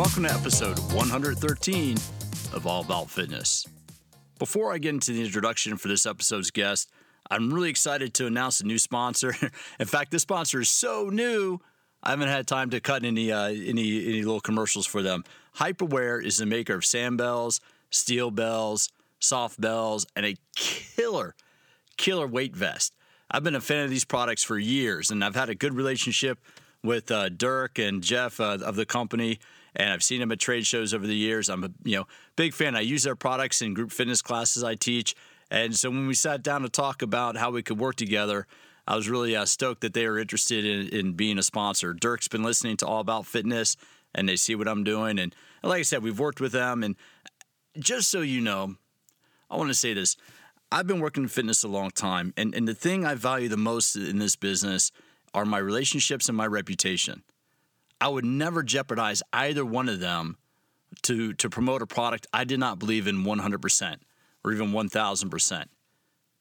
Welcome to episode 113 of All About Fitness. Before I get into the introduction for this episode's guest, I'm really excited to announce a new sponsor. In fact, this sponsor is so new, I haven't had time to cut any uh, any any little commercials for them. Hyperwear is the maker of sand bells, steel bells, soft bells, and a killer, killer weight vest. I've been a fan of these products for years, and I've had a good relationship with uh, Dirk and Jeff uh, of the company, and I've seen them at trade shows over the years. I'm a you know big fan. I use their products in group fitness classes I teach, and so when we sat down to talk about how we could work together, I was really uh, stoked that they were interested in, in being a sponsor. Dirk's been listening to All About Fitness, and they see what I'm doing, and, like I said, we've worked with them, and just so you know, I want to say this. I've been working in fitness a long time, and, and the thing I value the most in this business are my relationships and my reputation. I would never jeopardize either one of them to, to promote a product I did not believe in 100% or even 1000%.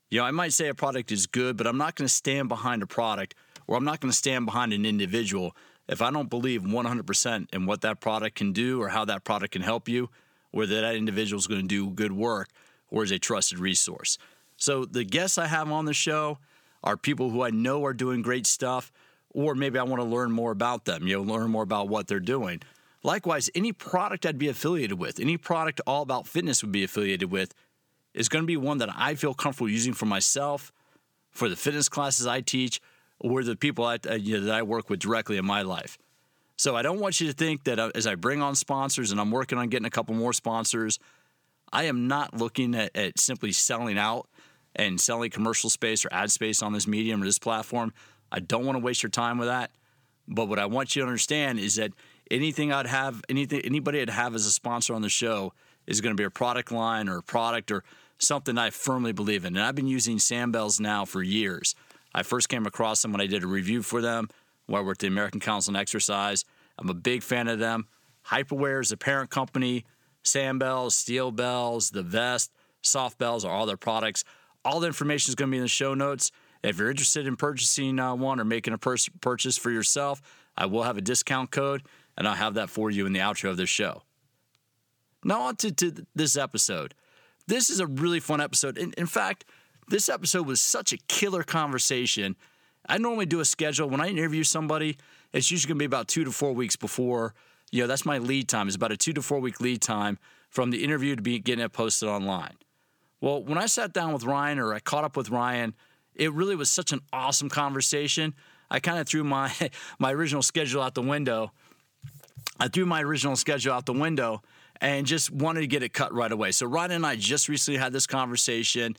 You know, I might say a product is good, but I'm not going to stand behind a product or I'm not going to stand behind an individual if I don't believe 100% in what that product can do or how that product can help you, or that that individual is going to do good work or is a trusted resource. So the guests I have on the show are people who I know are doing great stuff, or maybe I want to learn more about them, you know, learn more about what they're doing. Likewise, any product I'd be affiliated with, any product all about fitness would be affiliated with, is going to be one that I feel comfortable using for myself, for the fitness classes I teach, or the people I, you know, that I work with directly in my life. So I don't want you to think that uh, as I bring on sponsors and I'm working on getting a couple more sponsors, I am not looking at, at simply selling out and selling commercial space or ad space on this medium or this platform. I don't want to waste your time with that. But what I want you to understand is that anything I'd have, anything anybody I'd have as a sponsor on the show is going to be a product line or a product or something I firmly believe in. And I've been using Sandbells now for years. I first came across them when I did a review for them, where I worked at the American Council on Exercise. I'm a big fan of them. Hyperwear is the parent company. Sandbells, Steel Bells, the Vest, Soft Bells are all their products. All the information is going to be in the show notes. If you're interested in purchasing uh, one or making a purchase for yourself, I will have a discount code, and I'll have that for you in the outro of this show. Now, on to, to this episode. This is a really fun episode. In, in fact, this episode was such a killer conversation. I normally do a schedule. When I interview somebody, it's usually going to be about two to four weeks before. You know, that's my lead time. It's about a two to four week lead time from the interview to be getting it posted online. Well, when I sat down with Ryan or I caught up with Ryan, it really was such an awesome conversation. I kind of threw my my original schedule out the window. I threw my original schedule out the window and just wanted to get it cut right away. So Ryan and I just recently had this conversation,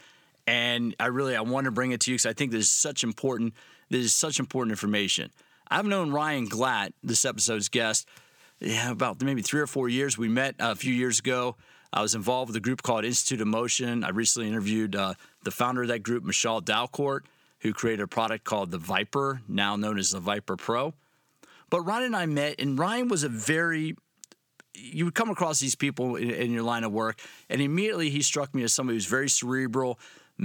and I really I want to bring it to you because I think this is such important. This is such important information. I've known Ryan Glatt, this episode's guest, yeah, about maybe three or four years. We met a few years ago. I was involved with a group called Institute of Motion. I recently interviewed uh, the founder of that group, Michol Dalcourt, who created a product called the ViPR, now known as the ViPR Pro. But Ryan and I met, and Ryan was a very you would come across these people in, in, your line of work, and immediately he struck me as somebody who's very cerebral,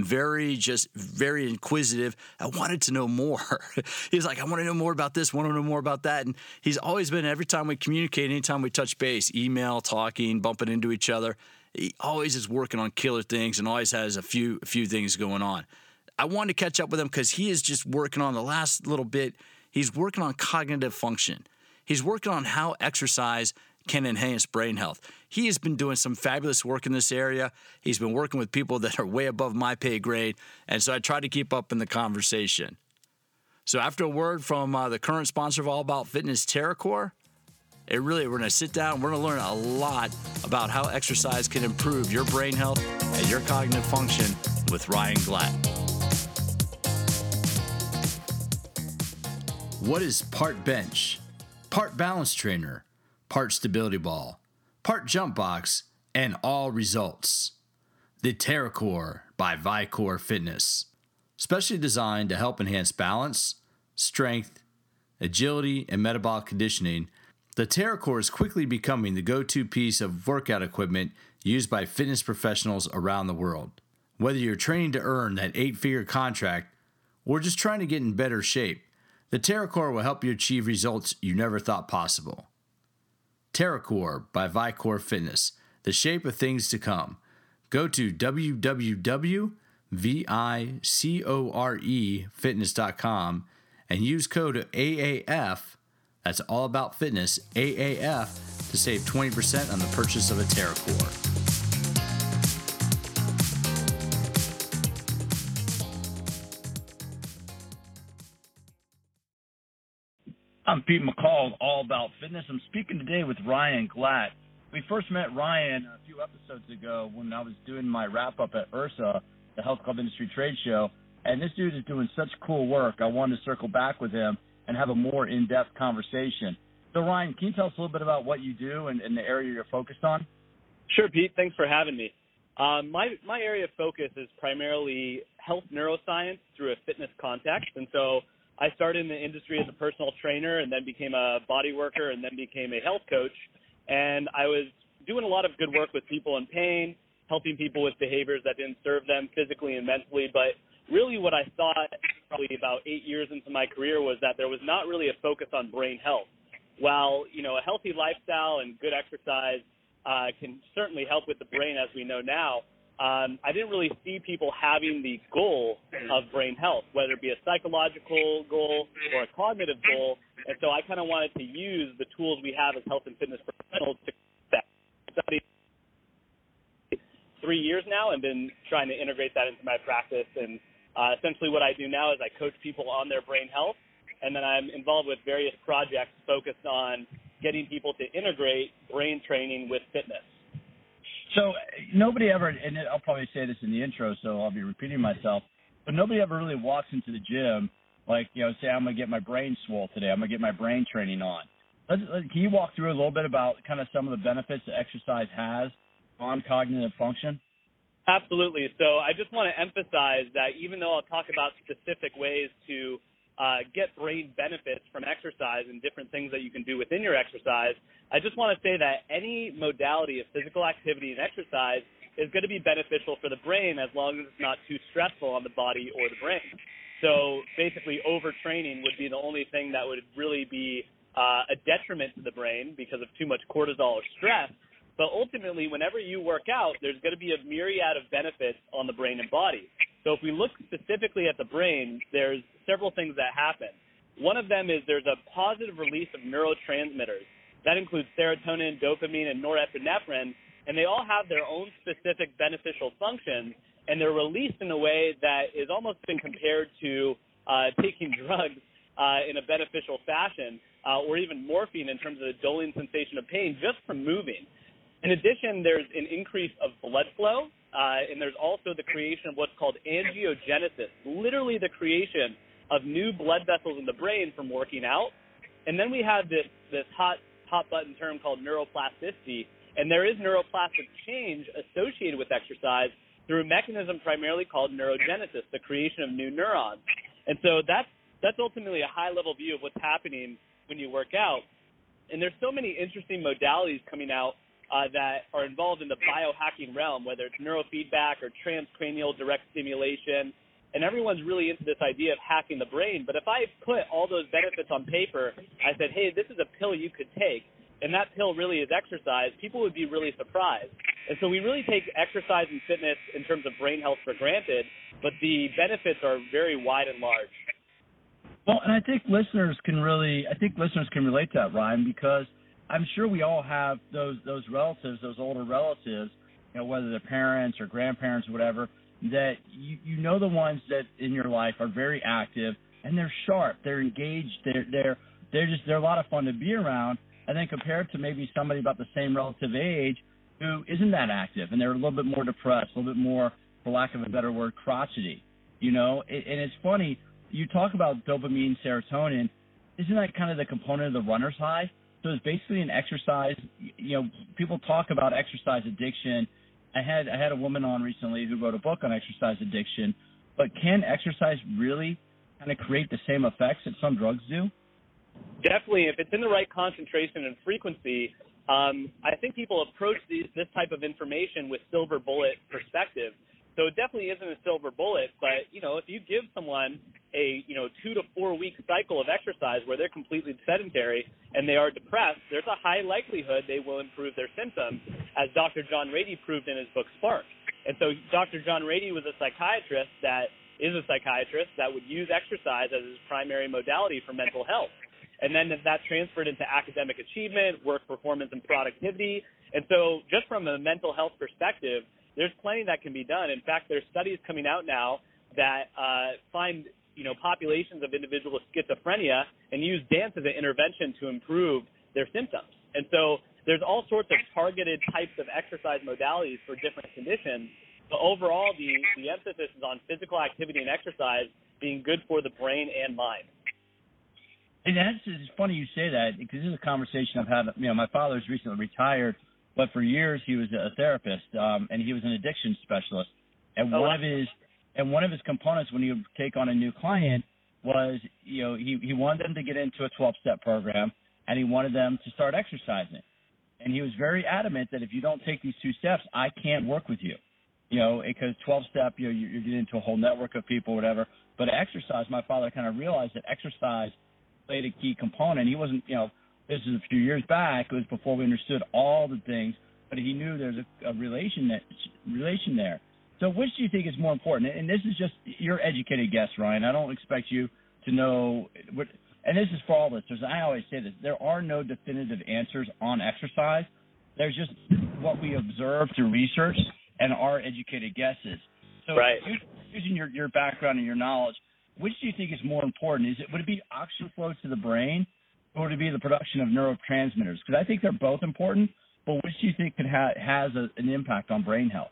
very just very inquisitive. I wanted to know more. he's like, I want to know more about this, want to know more about that. And he's always been every time we communicate, anytime we touch base, email, talking, bumping into each other, he always is working on killer things and always has a few a few things going on. I wanted to catch up with him because he is just working on the last little bit. He's working on cognitive function. He's working on how exercise can enhance brain health. He has been doing some fabulous work in this area. He's been working with people that are way above my pay grade, and so I try to keep up in the conversation. So after a word from uh, the current sponsor of All About Fitness, TerraCore, it really we're going to sit down. We're going to learn a lot about how exercise can improve your brain health and your cognitive function with Ryan Glatt. What is part bench, part balance trainer? part stability ball, part jump box, and all results. The TerraCore by Vicore Fitness, specially designed to help enhance balance, strength, agility, and metabolic conditioning. The TerraCore is quickly becoming the go to piece of workout equipment used by fitness professionals around the world. Whether you're training to earn that eight figure contract or just trying to get in better shape, the TerraCore will help you achieve results you never thought possible. TerraCore by Vicore Fitness, the shape of things to come. Go to www.vicorefitness.com and use code AAF, that's all about fitness, AAF, to save 20% on the purchase of a TerraCore. I'm Pete McCall, All About Fitness. I'm speaking today with Ryan Glatt. We first met Ryan a few episodes ago when I was doing my wrap up at IHRSA, the Health Club Industry Trade Show. And this dude is doing such cool work. I wanted to circle back with him and have a more in depth conversation. So, Ryan, can you tell us a little bit about what you do and, and the area you're focused on? Sure, Pete. Thanks for having me. Um, my my area of focus is primarily health neuroscience through a fitness context, and so I started in the industry as a personal trainer and then became a body worker and then became a health coach. And I was doing a lot of good work with people in pain, helping people with behaviors that didn't serve them physically and mentally. But really, what I thought probably about eight years into my career was that there was not really a focus on brain health. While you know a healthy lifestyle and good exercise uh, can certainly help with the brain, as we know now, um, I didn't really see people having the goal of brain health, whether it be a psychological goal or a cognitive goal. And so I kind of wanted to use the tools we have as health and fitness professionals to study three years now and been trying to integrate that into my practice. And uh, essentially what I do now is I coach people on their brain health, and then I'm involved with various projects focused on getting people to integrate brain training with fitness. So uh, nobody ever, and I'll probably say this in the intro, so I'll be repeating myself, but nobody ever really walks into the gym like, you know, say I'm gonna get my brain swole today. I'm gonna get my brain training on. Let's, can you walk through a little bit about kind of some of the benefits that exercise has on cognitive function? Absolutely. So I just want to emphasize that even though I'll talk about specific ways to uh, get brain benefits from exercise and different things that you can do within your exercise, I just want to say that any modality of physical activity and exercise is going to be beneficial for the brain as long as it's not too stressful on the body or the brain. So basically, overtraining would be the only thing that would really be uh, a detriment to the brain because of too much cortisol or stress. But ultimately, whenever you work out, there's going to be a myriad of benefits on the brain and body. So if we look specifically at the brain, there's several things that happen. One of them is there's a positive release of neurotransmitters. That includes serotonin, dopamine, and norepinephrine, and they all have their own specific beneficial functions, and they're released in a way that is almost been compared to uh, taking drugs uh, in a beneficial fashion, uh, or even morphine in terms of the dulling sensation of pain just from moving. In addition, there's an increase of blood flow, uh, and there's also the creation of what's called angiogenesis, literally the creation of new blood vessels in the brain from working out. And then we have this this hot hot button term called neuroplasticity, and there is neuroplastic change associated with exercise through a mechanism primarily called neurogenesis, the creation of new neurons. And so that's that's ultimately a high level view of what's happening when you work out. And there's so many interesting modalities coming out uh, that are involved in the biohacking realm, whether it's neurofeedback or transcranial direct stimulation and everyone's really into this idea of hacking the brain. But if I put all those benefits on paper, I said, hey, this is a pill you could take, and that pill really is exercise, people would be really surprised. And so we really take exercise and fitness in terms of brain health for granted, but the benefits are very wide and large. Well, and I think listeners can really, I think listeners can relate to that, Ryan, because I'm sure we all have those those relatives, those older relatives, you know, whether they're parents or grandparents or whatever, that you, you know the ones that in your life are very active and they're sharp, they're engaged, they're they're they're just they're a lot of fun to be around. And then compared to maybe somebody about the same relative age who isn't that active and they're a little bit more depressed, a little bit more, for lack of a better word, crotchety. You know, and it's funny you talk about dopamine, serotonin. Isn't that kind of the component of the runner's high? So it's basically an exercise. You know, people talk about exercise addiction I had I had a woman on recently who wrote a book on exercise addiction, but can exercise really kind of create the same effects that some drugs do? Definitely, if it's in the right concentration and frequency, um, I think people approach these, this type of information with silver bullet perspective. So it definitely isn't a silver bullet, but you know, if you give someone a you know two to four week cycle of exercise where they're completely sedentary and they are depressed, there's a high likelihood they will improve their symptoms, as Dr. John Ratey proved in his book Spark. And so Dr. John Ratey was a psychiatrist that is a psychiatrist that would use exercise as his primary modality for mental health. And then that transferred into academic achievement, work performance, and productivity. And so, just from a mental health perspective, there's plenty that can be done. In fact, there's studies coming out now that uh, find you know populations of individuals with schizophrenia and use dance as an intervention to improve their symptoms. And so there's all sorts of targeted types of exercise modalities for different conditions. But overall, the, the emphasis is on physical activity and exercise being good for the brain and mind. And that's it's funny you say that because this is a conversation I've had. You know, my father's recently retired, but for years he was a therapist, um, and he was an addiction specialist. And oh, one of his and one of his components when he would take on a new client was, you know, he he wanted them to get into a 12-step program, and he wanted them to start exercising. And he was very adamant that if you don't take these two steps, I can't work with you. You know, because 12-step, you know, you're getting into a whole network of people, whatever. But exercise, my father kind of realized that exercise – played a key component. He wasn't, you know, this is a few years back. It was before we understood all the things, but he knew there's a, a relation that relation there. So, which do you think is more important? And this is just your educated guess, Ryan. I don't expect you to know what. And this is for all listeners. I always say this: there are no definitive answers on exercise. There's just what we observe through research and our educated guesses. So, right. using your your background and your knowledge, which do you think is more important? Is it would it be oxygen flow to the brain, would it be the production of neurotransmitters? Because I think they're both important, but which do you think could ha- has a, an impact on brain health?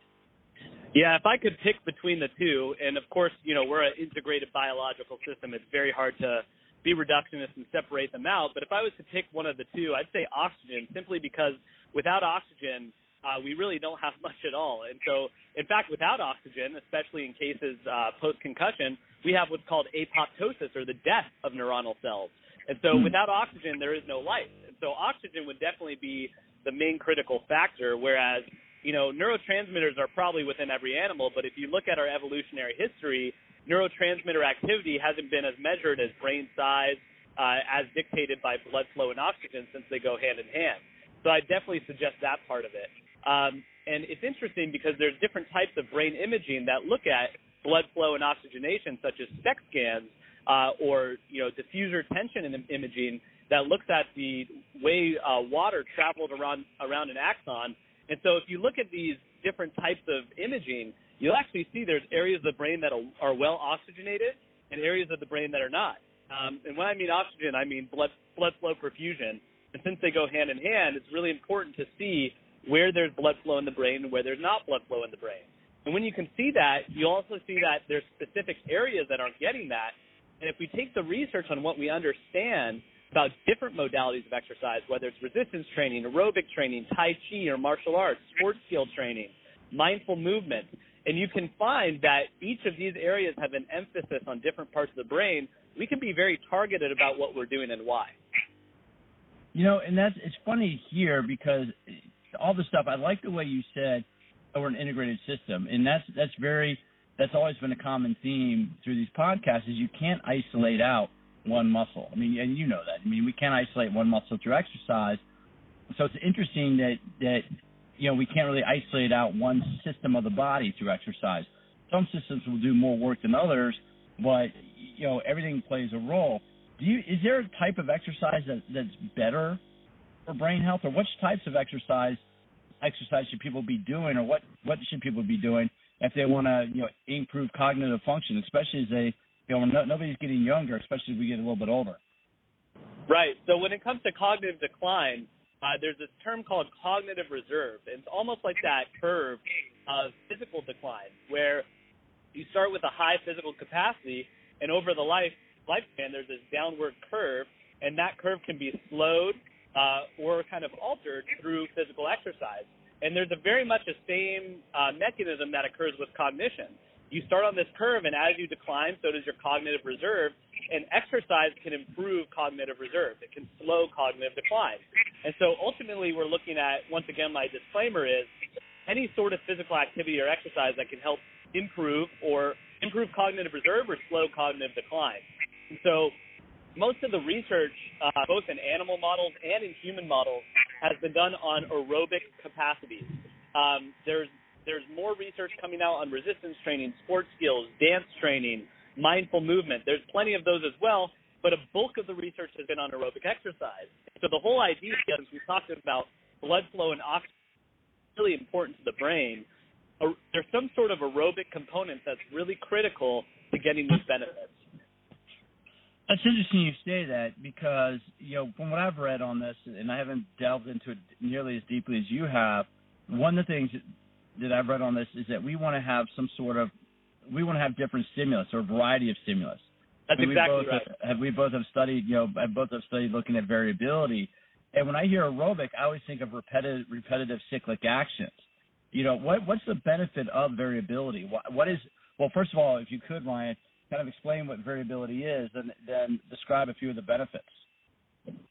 Yeah, if I could pick between the two, and of course, you know, we're an integrated biological system. It's very hard to be reductionist and separate them out. But if I was to pick one of the two, I'd say oxygen, simply because without oxygen, uh, we really don't have much at all. And so, in fact, without oxygen, especially in cases uh, post concussion, we have what's called apoptosis or the death of neuronal cells. And so hmm. without oxygen, there is no life. And so oxygen would definitely be the main critical factor, whereas, you know, neurotransmitters are probably within every animal, but if you look at our evolutionary history, neurotransmitter activity hasn't been as measured as brain size, uh, as dictated by blood flow and oxygen since they go hand in hand. So I definitely suggest that part of it. Um, and it's interesting because there's different types of brain imaging that look at blood flow and oxygenation, such as SPECT scans uh, or you know diffusion tensor imaging that looks at the way uh, water traveled around around an axon. And so, if you look at these different types of imaging, you'll actually see there's areas of the brain that are well oxygenated and areas of the brain that are not. Um, and when I mean oxygen, I mean blood blood flow perfusion. And since they go hand in hand, it's really important to see where there's blood flow in the brain and where there's not blood flow in the brain. And when you can see that, you also see that there's specific areas that aren't getting that. And if we take the research on what we understand about different modalities of exercise, whether it's resistance training, aerobic training, Tai Chi or martial arts, sports skill training, mindful movement, and you can find that each of these areas have an emphasis on different parts of the brain, we can be very targeted about what we're doing and why. You know, and that's it's funny here because all the stuff I like the way you said we're an integrated system, and that's that's very that's always been a common theme through these podcasts is you can't isolate out one muscle. I mean, and you know that. I mean, we can't isolate one muscle through exercise. So it's interesting that that you know we can't really isolate out one system of the body through exercise. Some systems will do more work than others, but you know everything plays a role. Do you is there a type of exercise that that's better for brain health, or which types of exercise exercise should people be doing, or what what should people be doing if they want to you know improve cognitive function, especially as they you know no, nobody's getting younger, especially as we get a little bit older. Right. So when it comes to cognitive decline, uh, there's this term called cognitive reserve. It's almost like that curve of physical decline, where you start with a high physical capacity, and over the life lifespan, there's this downward curve, and that curve can be slowed uh, or kind of altered through physical exercise. And there's a very much the same uh, mechanism that occurs with cognition. You start on this curve, and as you decline, so does your cognitive reserve. And exercise can improve cognitive reserve. It can slow cognitive decline. And so ultimately, we're looking at once again, my disclaimer is any sort of physical activity or exercise that can help improve or improve cognitive reserve or slow cognitive decline. so most of the research, uh, both in animal models and in human models, has been done on aerobic capacities. Um, there's there's more research coming out on resistance training, sports skills, dance training, mindful movement. There's plenty of those as well, but a bulk of the research has been on aerobic exercise. So the whole idea, as we talked about blood flow and oxygen, really important to the brain. There's some sort of aerobic component that's really critical to getting these benefits. That's interesting you say that because you know from what I've read on this, and I haven't delved into it nearly as deeply as you have. One of the things that I've read on this is that we want to have some sort of we want to have different stimulus or a variety of stimulus. That's I mean, exactly we both right. Have, we both have studied, you know, I both have studied looking at variability. And when I hear aerobic, I always think of repetitive, repetitive cyclic actions. You know, what what's the benefit of variability? What, what is well, first of all, if you could, Ryan, kind of explain what variability is, and then describe a few of the benefits.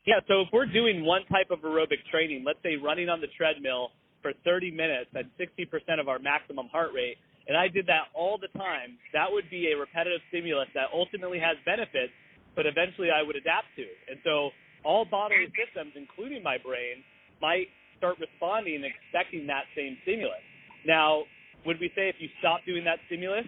Yeah, so if we're doing one type of aerobic training, let's say running on the treadmill for 30 minutes at 60% of our maximum heart rate, and I did that all the time, that would be a repetitive stimulus that ultimately has benefits, but eventually I would adapt to. And so all bodily systems, including my brain, might start responding and expecting that same stimulus. Now, would we say if you stop doing that stimulus,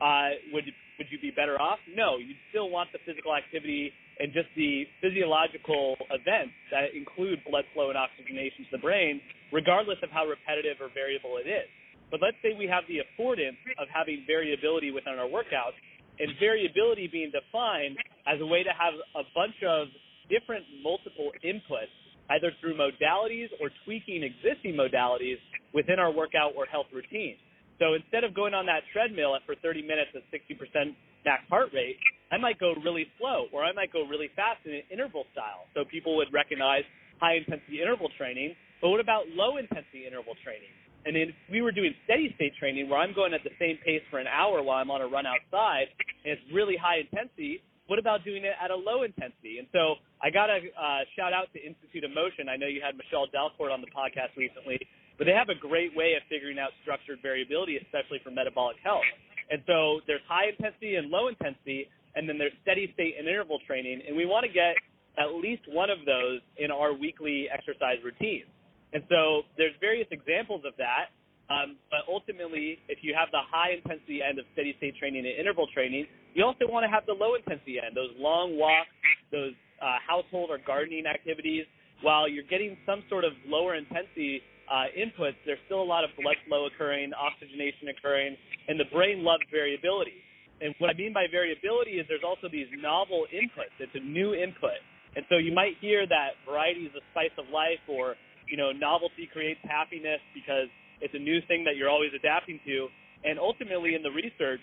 uh, would would you be better off? No, you'd still want the physical activity and just the physiological events that include blood flow and oxygenation to the brain, regardless of how repetitive or variable it is. But let's say we have the affordance of having variability within our workouts, and variability being defined as a way to have a bunch of different multiple inputs, either through modalities or tweaking existing modalities within our workout or health routine. So instead of going on that treadmill for 30 minutes at 60% max heart rate, I might go really slow or I might go really fast in an interval style. So people would recognize high intensity interval training. But what about low intensity interval training? And if we were doing steady state training where I'm going at the same pace for an hour while I'm on a run outside and it's really high intensity, what about doing it at a low intensity? And so I got to uh, shout out to Institute of Motion. I know you had Michol Dalcourt on the podcast recently, but they have a great way of figuring out structured variability, especially for metabolic health. And so there's high intensity and low intensity, and then there's steady state and interval training. And we want to get at least one of those in our weekly exercise routine. And so there's various examples of that. Um, but ultimately, if you have the high intensity end of steady state training and interval training, you also want to have the low intensity end, those long walks, those uh, household or gardening activities. While you're getting some sort of lower intensity uh, inputs, there's still a lot of blood flow occurring, oxygenation occurring, and the brain loves variability. And what I mean by variability is there's also these novel inputs. It's a new input. And so you might hear that variety is the spice of life or you know, novelty creates happiness because it's a new thing that you're always adapting to. And ultimately, in the research,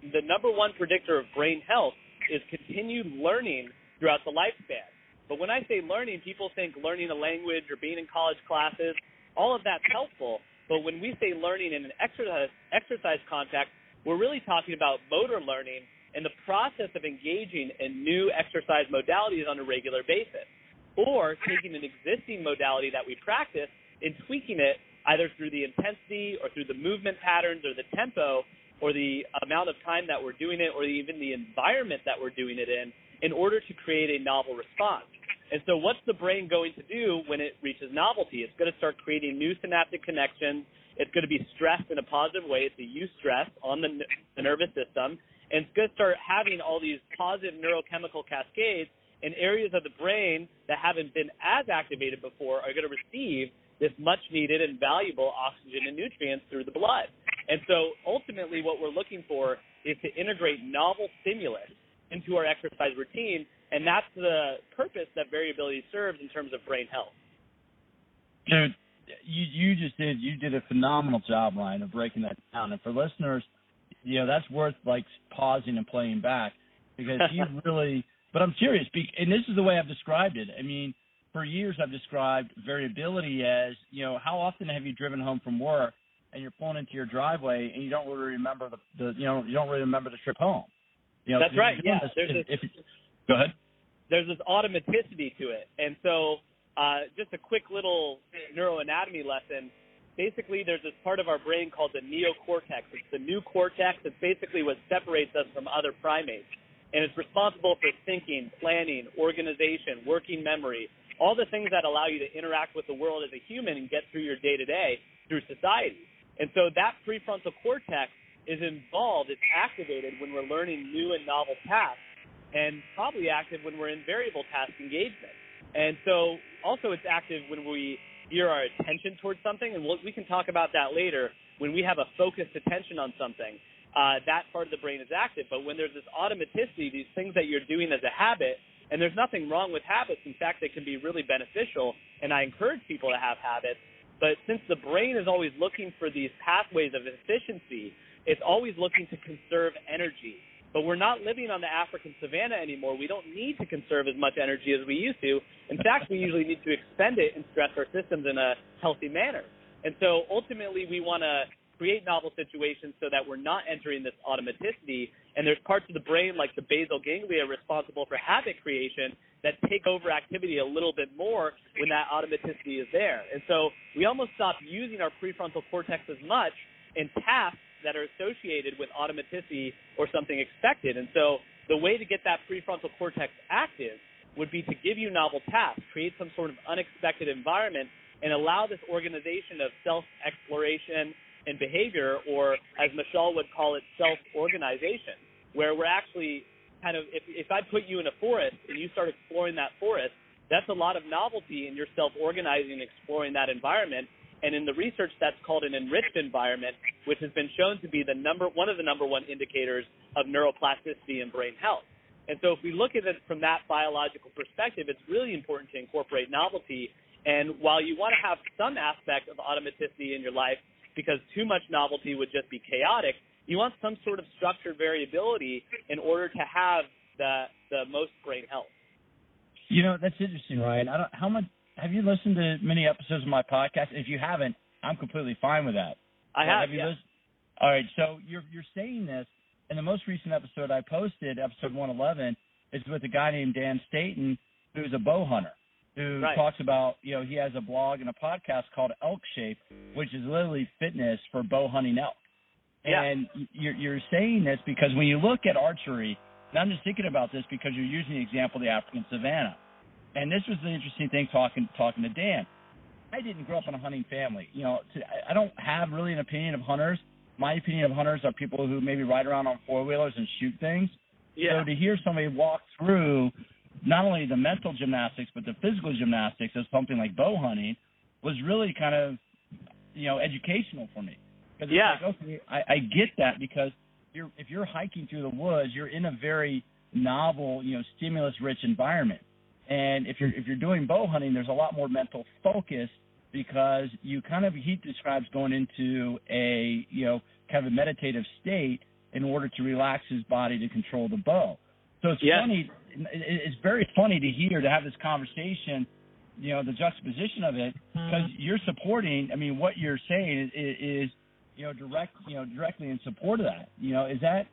the number one predictor of brain health is continued learning throughout the lifespan. But when I say learning, people think learning a language or being in college classes. All of that's helpful. But when we say learning in an exercise, exercise context, we're really talking about motor learning and the process of engaging in new exercise modalities on a regular basis or taking an existing modality that we practice and tweaking it either through the intensity or through the movement patterns or the tempo or the amount of time that we're doing it or even the environment that we're doing it in in order to create a novel response. And so what's the brain going to do when it reaches novelty? It's going to start creating new synaptic connections. It's going to be stressed in a positive way. It's a use stress on the, the nervous system. And it's going to start having all these positive neurochemical cascades and areas of the brain that haven't been as activated before are going to receive this much needed and valuable oxygen and nutrients through the blood. And so ultimately what we're looking for is to integrate novel stimulus into our exercise routine, and that's the purpose that variability serves in terms of brain health. Dude, you you just did you did a phenomenal job, Ryan, of breaking that down. And for listeners, you know that's worth like pausing and playing back because you really but I'm curious, and this is the way I've described it. I mean, for years I've described variability as, you know, how often have you driven home from work and you're pulling into your driveway and you don't really remember the, the you know, you don't really remember the trip home. You know, That's right. Yeah. This, there's if, this, if, go ahead. There's this automaticity to it, and so uh, just a quick little neuroanatomy lesson. basically there's this part of our brain called the neocortex. It's the new cortex. It's basically what separates us from other primates. And it's responsible for thinking, planning, organization, working memory, all the things that allow you to interact with the world as a human and get through your day to day through society. And so that prefrontal cortex is involved, it's activated when we're learning new and novel tasks, and probably active when we're in variable task engagement. And so also it's active when we gear our attention towards something, and we'll, we can talk about that later. When we have a focused attention on something, uh, that part of the brain is active. But when there's this automaticity, these things that you're doing as a habit, and there's nothing wrong with habits. In fact, they can be really beneficial, and I encourage people to have habits. But since the brain is always looking for these pathways of efficiency, it's always looking to conserve energy. But we're not living on the African savannah anymore. We don't need to conserve as much energy as we used to. In fact, we usually need to expend it and stress our systems in a healthy manner. And so ultimately, we want to create novel situations so that we're not entering this automaticity. And there's parts of the brain, like the basal ganglia, responsible for habit creation that take over activity a little bit more when that automaticity is there. And so we almost stop using our prefrontal cortex as much in tasks that are associated with automaticity or something expected. And so the way to get that prefrontal cortex active would be to give you novel tasks, create some sort of unexpected environment, and allow this organization of self exploration and behavior, or as Michol would call it, self organization, where we're actually kind of, if, if I put you in a forest and you start exploring that forest, that's a lot of novelty in your self organizing and exploring that environment. And in the research, that's called an enriched environment, which has been shown to be the number one of the number one indicators of neuroplasticity and brain health. And so, if we look at it from that biological perspective, it's really important to incorporate novelty. And while you want to have some aspect of automaticity in your life, because too much novelty would just be chaotic, you want some sort of structured variability in order to have the the most brain health. You know, that's interesting, Ryan. I don't how much have you listened to many episodes of my podcast? If you haven't, I'm completely fine with that. I have. have you yeah. listened? All right, so you're you're saying this in the most recent episode I posted, episode 111, is with a guy named Dan Staton, who's a bow hunter, who right. talks about you know he has a blog and a podcast called Elk Shape, which is literally fitness for bow hunting elk. Yeah. And you're you're saying this because when you look at archery, and I'm just thinking about this because you're using the example of the African savannah and this was the interesting thing talking talking to Dan. I didn't grow up in a hunting family. You know, to, I don't have really an opinion of hunters. My opinion of hunters are people who maybe ride around on four wheelers and shoot things. Yeah. So to hear somebody walk through not only the mental gymnastics but the physical gymnastics of something like bow hunting was really kind of you know educational for me. Because yeah. Like, okay, I, I get that because you're if you're hiking through the woods, you're in a very novel, you know, stimulus-rich environment. And if you're if you're doing bow hunting, there's a lot more mental focus because you kind of he describes going into a you know kind of a meditative state in order to relax his body to control the bow. So it's Yeah. funny. It's very funny to hear to have this conversation. You know the juxtaposition of it mm-hmm. because you're supporting. I mean, what you're saying is, is you know direct you know directly in support of that. You know, is that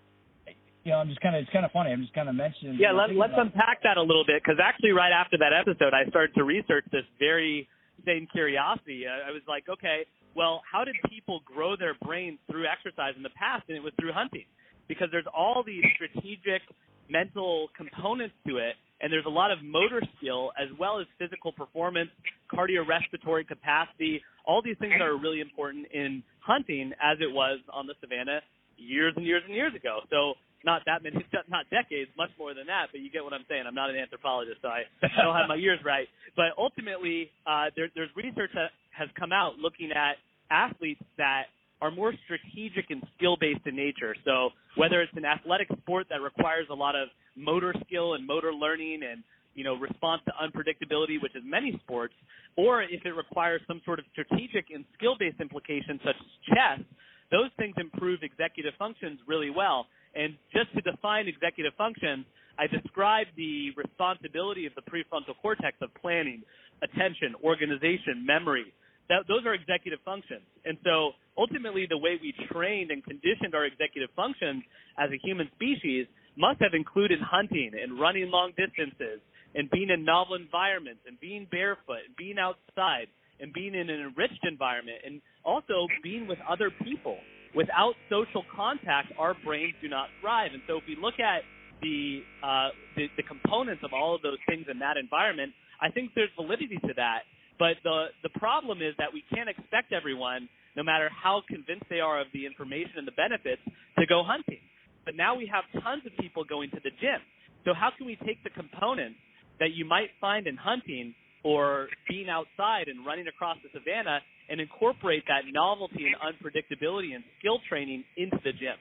you know, I'm just kind of, it's kind of funny. I'm just kind of mentioning. Yeah, let, let's about- unpack that a little bit because actually, right after that episode, I started to research this very same curiosity. I, I was like, okay, well, how did people grow their brains through exercise in the past? And it was through hunting because there's all these strategic mental components to it, and there's a lot of motor skill as well as physical performance, cardiorespiratory capacity. All these things are really important in hunting as it was on the savannah years and years and years ago. So not that many, not decades, much more than that. But you get what I'm saying. I'm not an anthropologist, so I don't have my years right. But ultimately, uh, there, there's research that has come out looking at athletes that are more strategic and skill-based in nature. So whether it's an athletic sport that requires a lot of motor skill and motor learning and you know response to unpredictability, which is many sports, or if it requires some sort of strategic and skill-based implications such as chess, those things improve executive functions really well. And just to define executive functions, I described the responsibility of the prefrontal cortex of planning, attention, organization, memory. That, those are executive functions. And so ultimately, the way we trained and conditioned our executive functions as a human species must have included hunting and running long distances and being in novel environments and being barefoot and being outside. and being in an enriched environment and also being with other people. Without social contact, our brains do not thrive. And so if we look at the, uh, the, the components of all of those things in that environment, I think there's validity to that. But the the problem is that we can't expect everyone, no matter how convinced they are of the information and the benefits, to go hunting. But now we have tons of people going to the gym. So how can we take the components that you might find in hunting or being outside and running across the savannah and incorporate that novelty and unpredictability and skill training into the gym?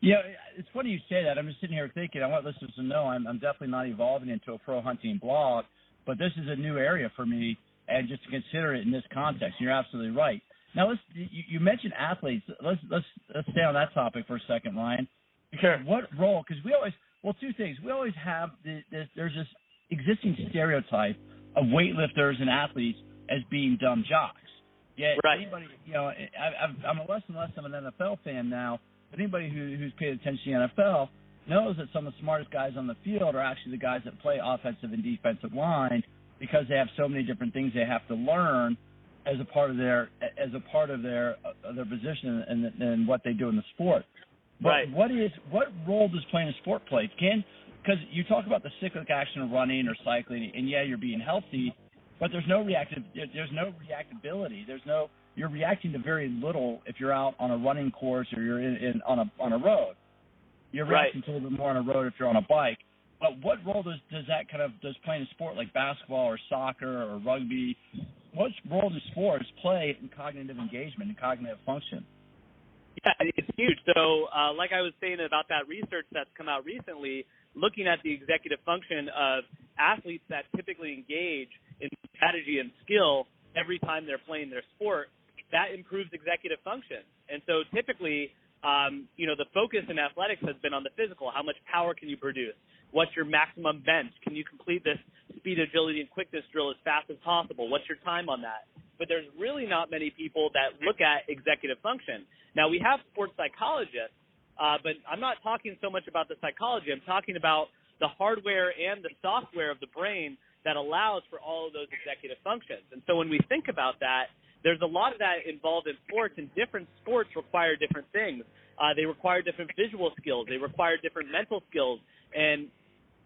Yeah, it's funny you say that. I'm just sitting here thinking. I want listeners to know I'm, I'm definitely not evolving into a pro hunting blog, but this is a new area for me, and just to consider it in this context. You're absolutely right. Now, let's. You, you mentioned athletes. Let's let's let's stay on that topic for a second, Ryan. Sure. What role? Because we always well, two things. We always have the, this, there's this existing stereotype of weightlifters and athletes as being dumb jocks. Yeah, right. anybody, you know, I, I'm a less and less of an NFL fan now. But anybody who, who's paid attention to the NFL knows that some of the smartest guys on the field are actually the guys that play offensive and defensive line because they have so many different things they have to learn as a part of their as a part of their uh, their position and, and what they do in the sport. But right. what is what role does playing a sport play? Can because you talk about the cyclic action of running or cycling, and yeah, you're being healthy, but there's no reactive. There's no reactability. There's no you're reacting to very little if you're out on a running course or you're in, in on a on a road. You're reacting right. to a little bit more on a road if you're on a bike. But what role does does that kind of does playing a sport like basketball or soccer or rugby? What role does sports play in cognitive engagement and cognitive function? Yeah, it's huge. So, uh, like I was saying about that research that's come out recently, looking at the executive function of athletes that typically engage strategy and skill every time they're playing their sport, that improves executive function. And so, typically, um, you know, the focus in athletics has been on the physical. How much power can you produce? What's your maximum bench? Can you complete this speed, agility, and quickness drill as fast as possible? What's your time on that? But there's really not many people that look at executive function. Now we have sports psychologists, uh, but I'm not talking so much about the psychology. I'm talking about the hardware and the software of the brain that allows for all of those executive functions. And so when we think about that, there's a lot of that involved in sports, and different sports require different things. Uh, they require different visual skills. They require different mental skills. And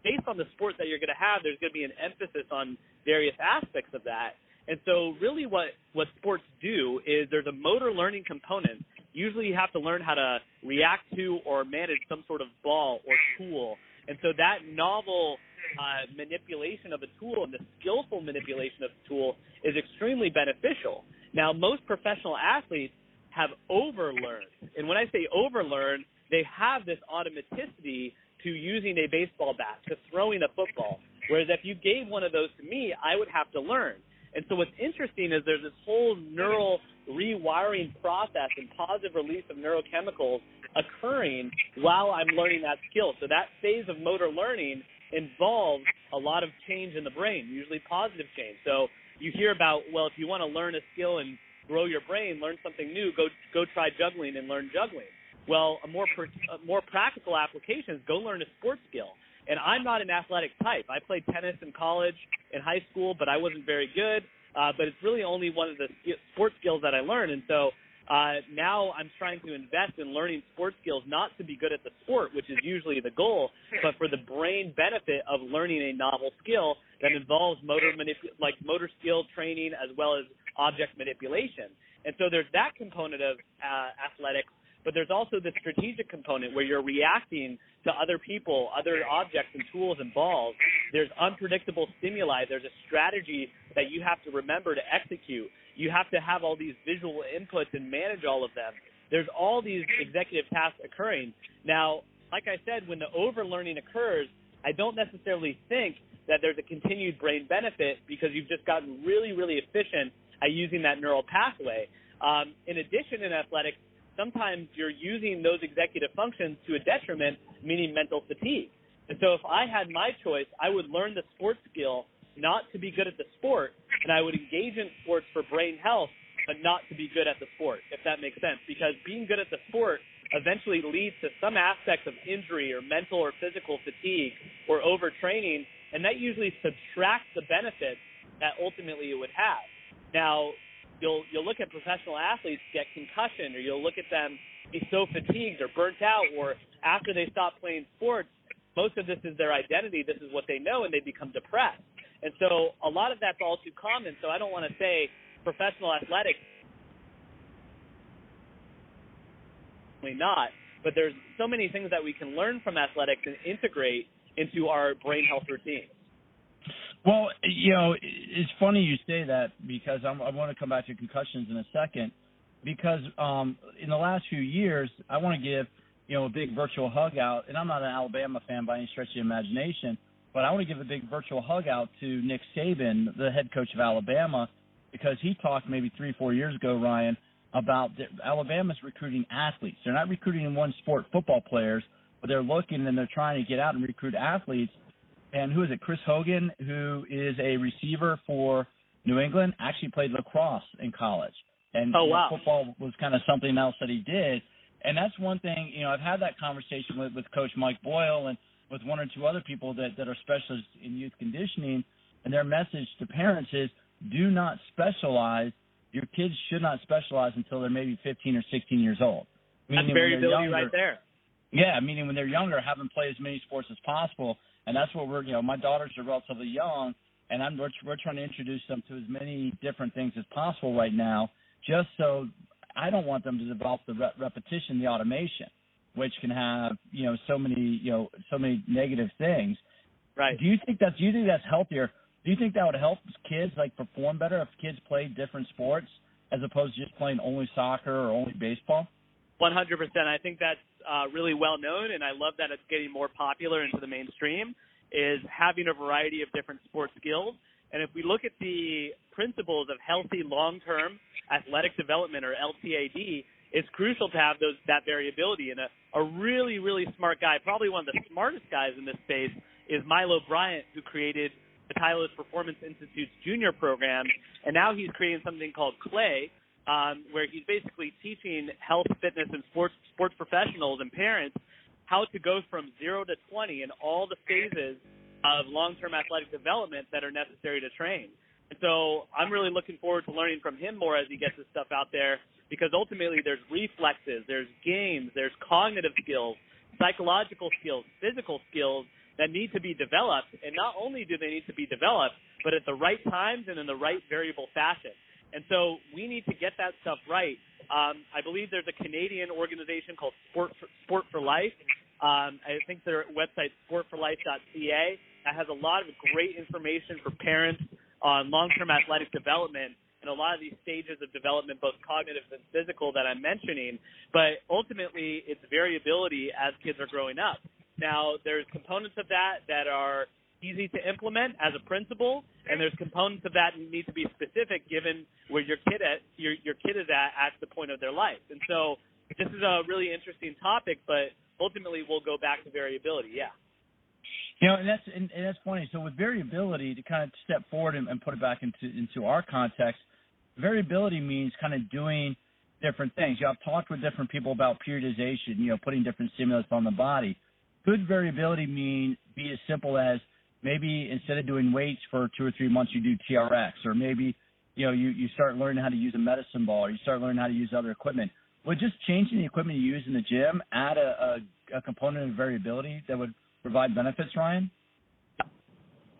based on the sport that you're going to have, there's going to be an emphasis on various aspects of that. And so, really, what what sports do is there's a motor learning component usually you have to learn how to react to or manage some sort of ball or tool. And so that novel uh, manipulation of a tool and the skillful manipulation of the tool is extremely beneficial. Now, most professional athletes have overlearned. And when I say overlearn, they have this automaticity to using a baseball bat, to throwing a football. Whereas if you gave one of those to me, I would have to learn. And so what's interesting is there's this whole neural rewiring process and positive release of neurochemicals occurring while I'm learning that skill. So that phase of motor learning involves a lot of change in the brain, usually positive change. So you hear about, well, if you want to learn a skill and grow your brain, learn something new, go go try juggling and learn juggling. Well, a more a more practical application is go learn a sports skill. And I'm not an athletic type. I played tennis in college, in high school, but I wasn't very good. Uh, but it's really only one of the sports skills that I learned. And so uh, now I'm trying to invest in learning sports skills, not to be good at the sport, which is usually the goal, but for the brain benefit of learning a novel skill that involves motor manip- like motor skill training as well as object manipulation. And so there's that component of uh, athletics, but there's also the strategic component where you're reacting to other people, other objects and tools and balls. There's unpredictable stimuli. There's a strategy that you have to remember to execute. You have to have all these visual inputs and manage all of them. There's all these executive tasks occurring. Now, like I said, when the overlearning occurs, I don't necessarily think that there's a continued brain benefit because you've just gotten really, really efficient at using that neural pathway. Um, in addition, in athletics, sometimes you're using those executive functions to a detriment, meaning mental fatigue. And so if I had my choice, I would learn the sports skill not to be good at the sport, and I would engage in sports for brain health, but not to be good at the sport, if that makes sense. Because being good at the sport eventually leads to some aspects of injury or mental or physical fatigue or overtraining, and that usually subtracts the benefits that ultimately it would have. Now, you'll you'll look at professional athletes get concussion, or you'll look at them be so fatigued or burnt out, or after they stop playing sports, most of this is their identity. This is what they know, and they become depressed. And so a lot of that's all too common. So I don't want to say professional athletics not, but there's so many things that we can learn from athletics and integrate into our brain health routine. Well, you know, it's funny you say that because I'm, I want to come back to concussions in a second. Because um, in the last few years, I want to give you know a big virtual hug out, and I'm not an Alabama fan by any stretch of the imagination, but I want to give a big virtual hug out to Nick Saban, the head coach of Alabama, because he talked maybe three, four years ago, Ryan, about the, Alabama's recruiting athletes. They're not recruiting in one sport football players, but they're looking and they're trying to get out and recruit athletes. And who is it? Chris Hogan, who is a receiver for New England, actually played lacrosse in college. And oh, wow. football was kind of something else that he did. And that's one thing, you know, I've had that conversation with, with Coach Mike Boyle and with one or two other people that, that are specialists in youth conditioning. And their message to parents is do not specialize your kids should not specialize until they're maybe 15 or 16 years old. Meaning That's variability younger, right there. Yeah, meaning when they're younger, have them play as many sports as possible, and that's what we're. You know, my daughters are relatively young, and I'm we're, we're trying to introduce them to as many different things as possible right now, just so I don't want them to develop the re- repetition, the automation, which can have you know so many you know so many negative things. Right. Do you think that's do you think that's healthier do you think that would help kids like perform better if kids played different sports as opposed to just playing only soccer or only baseball? 100%. I think that's uh, really well known, and I love that it's getting more popular into the mainstream. Is having a variety of different sports skills, and if we look at the principles of healthy long-term athletic development or LTAD, it's crucial to have those that variability. And a, a really, really smart guy, probably one of the smartest guys in this space, is Milo Bryant, who created the Titleist Performance Institute's junior program, and now he's creating something called Clay, um, where he's basically teaching health, fitness, and sports sports professionals and parents how to go from zero to 20 in all the phases of long-term athletic development that are necessary to train. And so I'm really looking forward to learning from him more as he gets this stuff out there because ultimately there's reflexes, there's games, there's cognitive skills, psychological skills, physical skills that need to be developed. And not only do they need to be developed, but at the right times and in the right variable fashion. And so we need to get that stuff right. Um, I believe there's a Canadian organization called Sport for, Sport for Life. Um, I think their website sportforlife.ca that has a lot of great information for parents on long-term athletic development and a lot of these stages of development, both cognitive and physical, that I'm mentioning. But ultimately, it's variability as kids are growing up. Now, there's components of that that are easy to implement as a principle, and there's components of that need to be specific given where your kid at your your kid is at at the point of their life. And so, this is a really interesting topic, but ultimately, we'll go back to variability. Yeah. You know, and that's and, and that's funny. So with variability, to kind of step forward and, and put it back into into our context, variability means kind of doing different things. You know, I've talked with different people about periodization. You know, putting different stimulus on the body could variability mean be as simple as maybe instead of doing weights for two or three months, you do TRX, or maybe you know you you start learning how to use a medicine ball, or you start learning how to use other equipment. Would just changing the equipment you use in the gym add a, a, a component of variability that would provide benefits, Ryan?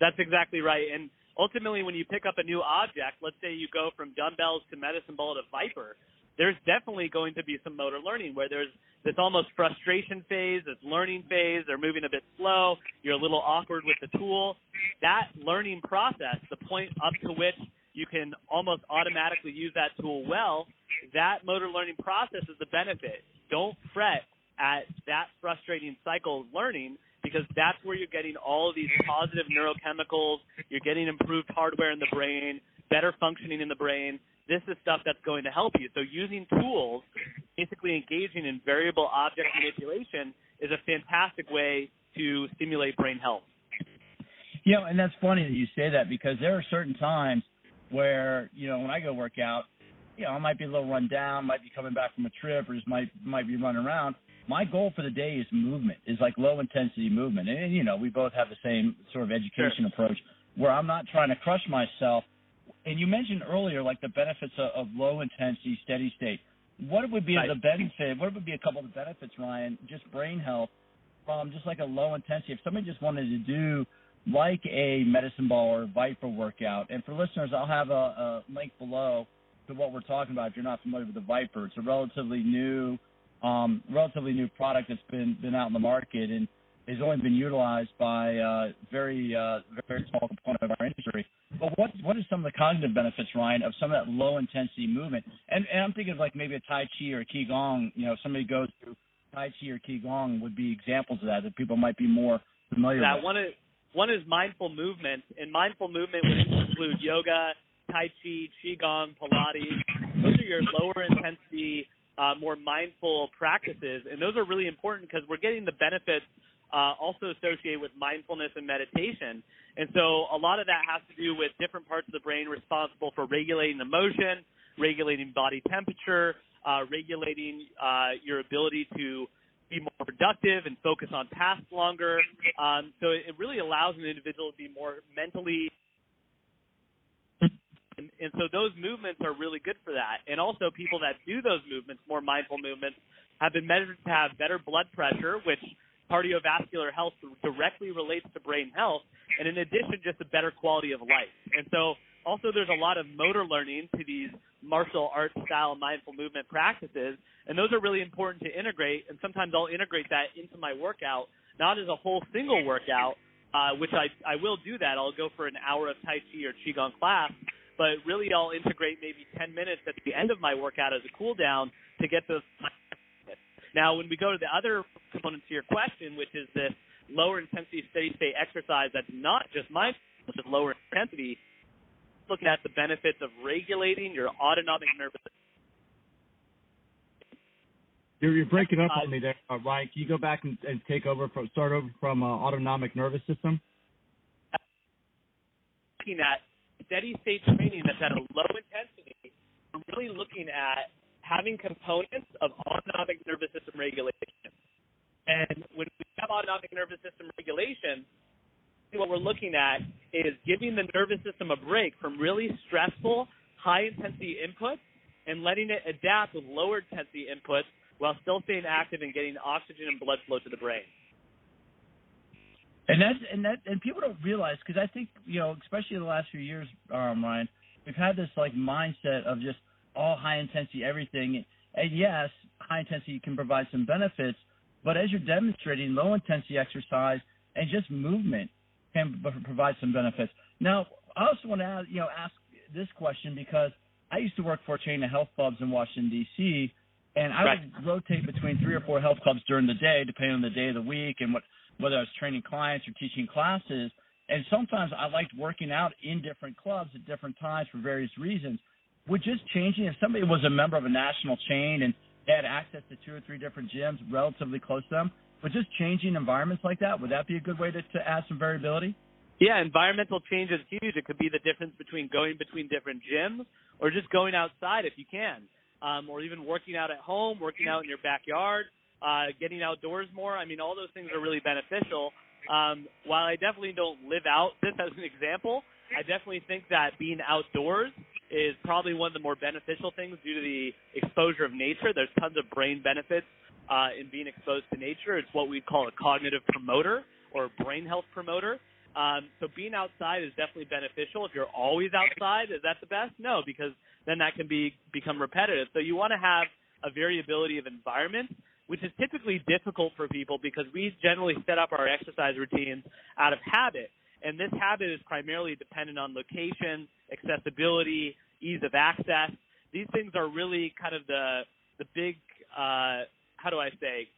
That's exactly right. And ultimately, when you pick up a new object, let's say you go from dumbbells to medicine ball to ViPR, there's definitely going to be some motor learning where there's this almost frustration phase, this learning phase. They're moving a bit slow. You're a little awkward with the tool. That learning process, the point up to which you can almost automatically use that tool well, that motor learning process is the benefit. Don't fret at that frustrating cycle of learning because that's where you're getting all of these positive neurochemicals. You're getting improved hardware in the brain, better functioning in the brain this is stuff that's going to help you. So using tools, basically engaging in variable object manipulation, is a fantastic way to stimulate brain health. You know, and that's funny that you say that because there are certain times where you know when I go work out, you know I might be a little run down, might be coming back from a trip, or just might might be running around. My goal for the day is movement, is like low intensity movement, and, you know we both have the same sort of education sure. approach where I'm not trying to crush myself And you mentioned earlier like the benefits of, of low intensity steady state. What would be right. the benefit? What would be a couple of the benefits, Ryan? Just brain health from just like a low intensity. If somebody just wanted to do like a medicine ball or ViPR workout, and for listeners, I'll have a, a link below to what we're talking about. If you're not familiar with the ViPR, it's a relatively new, um, relatively new product that's been been out in the market and has only been utilized by uh, very uh, very small component of our industry. But what what are some of the cognitive benefits, Ryan, of some of that low intensity movement? And, and I'm thinking of like maybe a Tai Chi or a Qigong. You know, if somebody goes through Tai Chi or Qigong would be examples of that that people might be more familiar that with. One is one is mindful movement, and mindful movement would include yoga, Tai Chi, Qigong, Pilates. Those are your lower intensity, uh, more mindful practices, and those are really important because we're getting the benefits uh, also associated with mindfulness and meditation. And so a lot of that has to do with different parts of the brain responsible for regulating emotion, regulating body temperature, uh, regulating uh, your ability to be more productive and focus on tasks longer. Um, so it really allows an individual to be more mentally. And, and so those movements are really good for that. And also, people that do those movements, more mindful movements, have been measured to have better blood pressure, which cardiovascular health directly relates to brain health, and in addition, just a better quality of life. And so also there's a lot of motor learning to these martial arts style mindful movement practices and those are really important to integrate and sometimes I'll integrate that into my workout not as a whole single workout uh, which I, I will do that I'll go for an hour of Tai Chi or Qigong class but really I'll integrate maybe 10 minutes at the end of my workout as a cool down to get those now when we go to the other component to your question which is this lower intensity steady state exercise that's not just mindful it's just lower intensity looking at the benefits of regulating your autonomic nervous system. You're, you're breaking up on me there, uh, Ryan. Can you go back and, and take over from start over from uh, autonomic nervous system? Looking at steady state training that's at a low intensity, we're really looking at having components of autonomic nervous system regulation. And when we have autonomic nervous system regulation, what we're looking at is giving the nervous system a break from really stressful, high intensity inputs and letting it adapt with lower intensity inputs while still staying active and getting oxygen and blood flow to the brain. And that's and that and people don't realize because I think you know especially the last few years, um, Ryan, we've had this like mindset of just all high intensity everything. And yes, high intensity can provide some benefits, but as you're demonstrating, low intensity exercise and just movement can provide some benefits. Now, I also want to ask, you know ask this question because I used to work for a chain of health clubs in Washington D.C. and I right. would rotate between three or four health clubs during the day, depending on the day of the week and what whether I was training clients or teaching classes. And sometimes I liked working out in different clubs at different times for various reasons. Would just changing if somebody was a member of a national chain and they had access to two or three different gyms relatively close to them, but just changing environments like that, would that be a good way to, to add some variability? Yeah, environmental change is huge. It could be the difference between going between different gyms or just going outside if you can, um, or even working out at home, working out in your backyard, uh, getting outdoors more. I mean, all those things are really beneficial. Um, while I definitely don't live out this as an example, I definitely think that being outdoors is probably one of the more beneficial things due to the exposure of nature. There's tons of brain benefits uh, in being exposed to nature. It's what we call a cognitive promoter or a brain health promoter. Um, so being outside is definitely beneficial. If you're always outside, is that the best? No, because then that can be become repetitive. So you want to have a variability of environment, which is typically difficult for people because we generally set up our exercise routines out of habit. And this habit is primarily dependent on location, accessibility, ease of access. These things are really kind of the the big uh, how do I say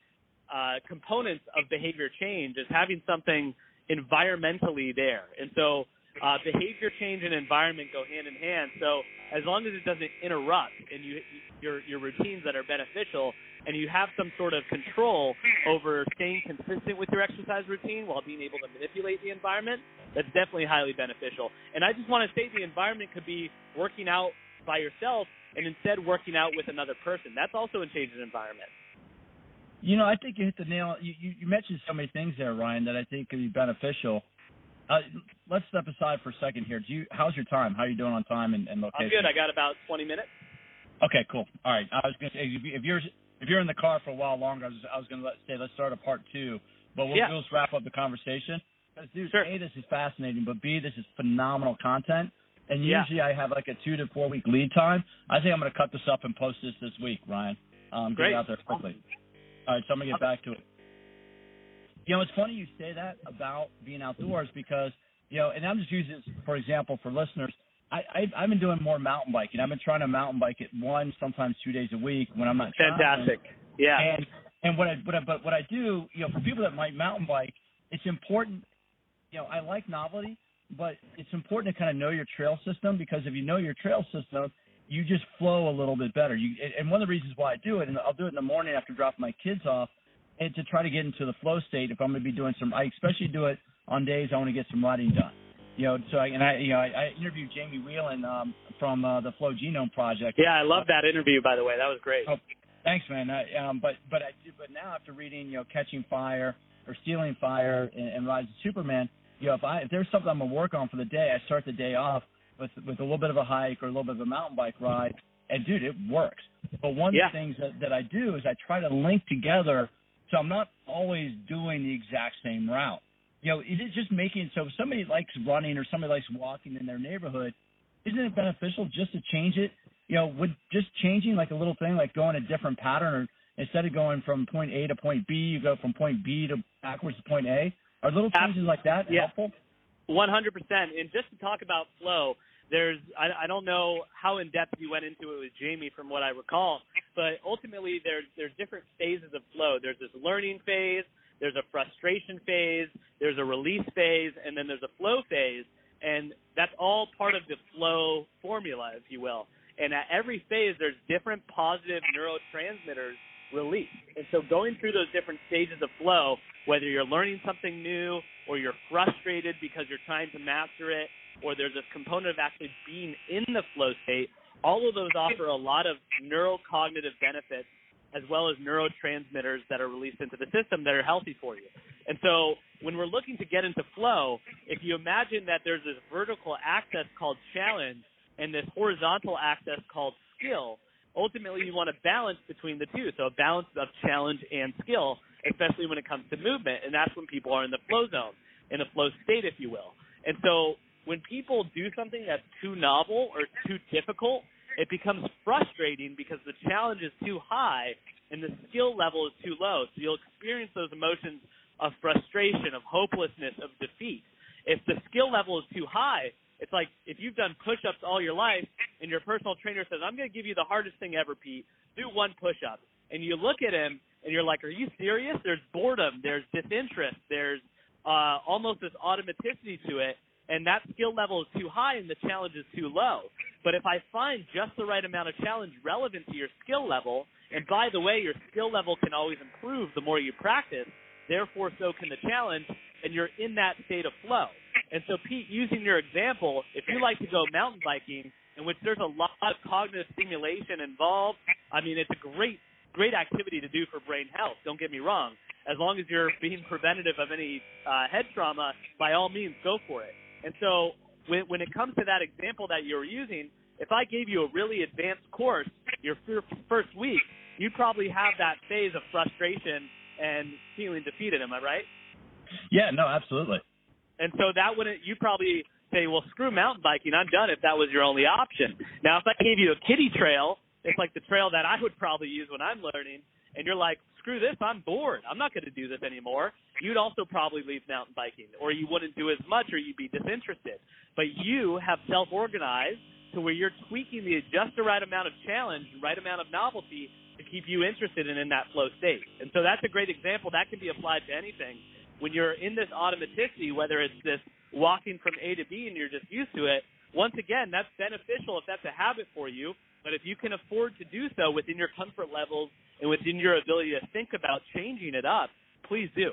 uh, components of behavior change is having something environmentally there. And so uh, behavior change and environment go hand in hand. So as long as it doesn't interrupt and you your your routines that are beneficial and you have some sort of control over staying consistent with your exercise routine while being able to manipulate the environment, that's definitely highly beneficial. And I just want to say the environment could be working out by yourself and instead working out with another person. That's also a change in environment. You know, I think you hit the nail. You, you, you mentioned so many things there, Ryan, that I think could be beneficial. Uh, let's step aside for a second here. Do you? How's your time? How are you doing on time and, and location? I'm good. I got about 20 minutes. Okay, cool. All right. I was gonna say if you're if you're in the car for a while longer, I was, I was gonna let, say let's start a part two, but we'll, Yeah. we'll just wrap up the conversation. Because, dude, Sure. a this is fascinating, but b this is phenomenal content. And Yeah. usually I have like a two to four week lead time. I think I'm gonna cut this up and post this this week, Ryan. Um, get it out there quickly. All right, so I'm gonna get back to it. You know, it's funny you say that about being outdoors because you know, and I'm just using this for example for listeners. I, I I've been doing more mountain biking. I've been trying to mountain bike it one, sometimes two days a week when I'm not traveling. Fantastic. Yeah. And and what I what I but what I do, you know, for people that might mountain bike, it's important. You know, I like novelty, but it's important to kind of know your trail system because if you know your trail system, you just flow a little bit better. You and- and one of the reasons why I do it, and I'll do it in the morning after dropping my kids off, and to try to get into the flow state. If I'm going to be doing some, I especially do it on days I want to get some riding done. You know, so I, and I, you know, I, I interviewed Jamie Wheal um, from uh, the Flow Genome Project. yeah, I love that interview, by the way. That was great. Oh, Thanks, man. I, um, but but I do, but now after reading, you know, Catching Fire or Stealing Fire and, and Rise of Superman, you know, if I if there's something I'm gonna work on for the day, I start the day off with with a little bit of a hike or a little bit of a mountain bike ride, and dude, it works. But one Yeah. of the things that, that I do is I try to link together, so I'm not always doing the exact same route. You know, it is just making so if somebody likes running or somebody likes walking in their neighborhood, isn't it beneficial just to change it? You know, would just changing like a little thing, like going a different pattern, or instead of going from point A to point B, you go from point B to backwards to point A. Are little changes like that Yeah. helpful? 100%. And just to talk about flow, there's I, I don't know how in depth you went into it with Jamie from what I recall, but ultimately there's there's different phases of flow. There's this learning phase, there's a frustration phase, there's a release phase, and then there's a flow phase, and that's all part of the flow formula, if you will. And at every phase, there's different positive neurotransmitters released. And so going through those different stages of flow, whether you're learning something new or you're frustrated because you're trying to master it, or there's a component of actually being in the flow state, all of those offer a lot of neurocognitive benefits as well as neurotransmitters that are released into the system that are healthy for you. And so when we're looking to get into flow, if you imagine that there's this vertical axis called challenge and this horizontal axis called skill, ultimately you want a balance between the two. So a balance of challenge and skill, especially when it comes to movement. And that's when people are in the flow zone, in a flow state, if you will. And so when people do something that's too novel or too difficult, it becomes frustrating because the challenge is too high and the skill level is too low. So you'll experience those emotions of frustration, of hopelessness, of defeat. If the skill level is too high, it's like if you've done push-ups all your life and your personal trainer says, "I'm going to give you the hardest thing ever, Pete. Do one push-up." And you look at him and you're like, "Are you serious?" There's boredom, there's disinterest, there's uh, almost this automaticity to it, and that skill level is too high and the challenge is too low. But if I find just the right amount of challenge relevant to your skill level, and by the way, your skill level can always improve the more you practice, therefore so can the challenge, and you're in that state of flow. And so, Pete, using your example, if you like to go mountain biking, in which there's a lot of cognitive stimulation involved, I mean, it's a great, great activity to do for brain health. Don't get me wrong. As long as you're being preventative of any uh, head trauma, by all means, go for it. And so, when, when it comes to that example that you were using, if I gave you a really advanced course your first week, you'd probably have that phase of frustration and feeling defeated. Am I right? Yeah, no, absolutely. And so that wouldn't you probably say, well, screw mountain biking, I'm done if that was your only option. Now, if I gave you a kiddie trail, it's like the trail that I would probably use when I'm learning, and you're like, screw this, I'm bored, I'm not going to do this anymore. You'd also probably leave mountain biking, or you wouldn't do as much, or you'd be disinterested. But you have self-organized to where you're tweaking the just the right amount of challenge, right amount of novelty to keep you interested and in that flow state. And so that's a great example. That can be applied to anything. When you're in this automaticity, whether it's this walking from A to B and you're just used to it, once again, that's beneficial if that's a habit for you. But if you can afford to do so within your comfort levels and within your ability to think about changing it up, please do.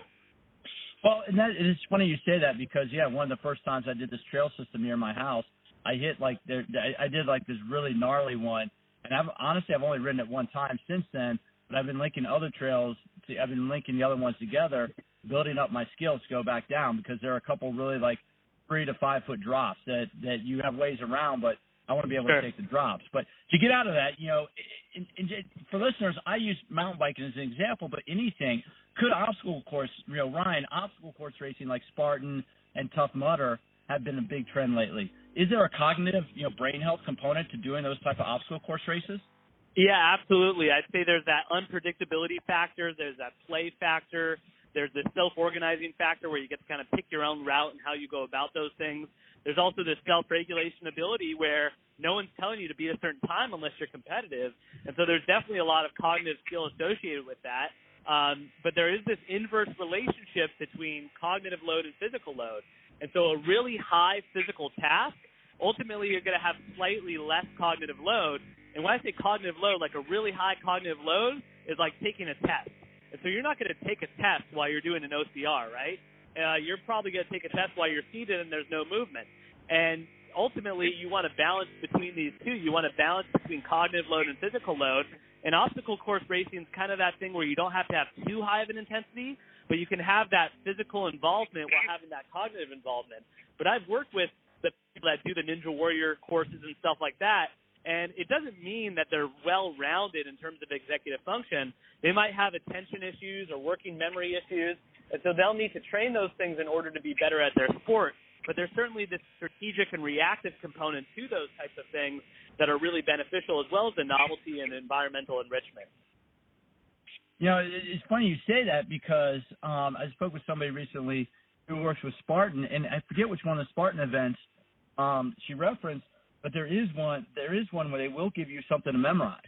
Well, and that it's funny you say that because yeah, one of the first times I did this trail system near my house, I hit like there, I did like this really gnarly one, and I've honestly I've only ridden it one time since then, but I've been linking other trails. To, I've been linking the other ones together, building up my skills to go back down because there are a couple really like three to five foot drops that that you have ways around, but I want to be able sure. to take the drops. But to get out of that, you know, in, in, for listeners, I use mountain biking as an example, but anything could obstacle course, you know, Ryan, obstacle course racing like Spartan and Tough Mudder have been a big trend lately. Is there a cognitive, you know, brain health component to doing those type of obstacle course races? Yeah, absolutely. I'd say there's that unpredictability factor, there's that play factor, there's the self-organizing factor where you get to kind of pick your own route and how you go about those things. There's also this self-regulation ability where no one's telling you to be a certain time unless you're competitive, and so there's definitely a lot of cognitive skill associated with that. Um, but there is this inverse relationship between cognitive load and physical load. And so a really high physical task, ultimately you're going to have slightly less cognitive load. And when I say cognitive load, like a really high cognitive load is like taking a test. And so you're not going to take a test while you're doing an OCR, right? Uh, you're probably going to take a test while you're seated and there's no movement. And ultimately, you want to balance between these two. You want to balance between cognitive load and physical load. And obstacle course racing is kind of that thing where you don't have to have too high of an intensity, but you can have that physical involvement while having that cognitive involvement. But I've worked with the people that do the Ninja Warrior courses and stuff like that, and it doesn't mean that they're well rounded in terms of executive function. They might have attention issues or working memory issues, and so they'll need to train those things in order to be better at their sport. But there's certainly this strategic and reactive component to those types of things that are really beneficial, as well as the novelty and environmental enrichment. You know, it's funny you say that because um, I spoke with somebody recently who works with Spartan, and I forget which one of the Spartan events um, she referenced, but there is one. There is one where they will give you something to memorize,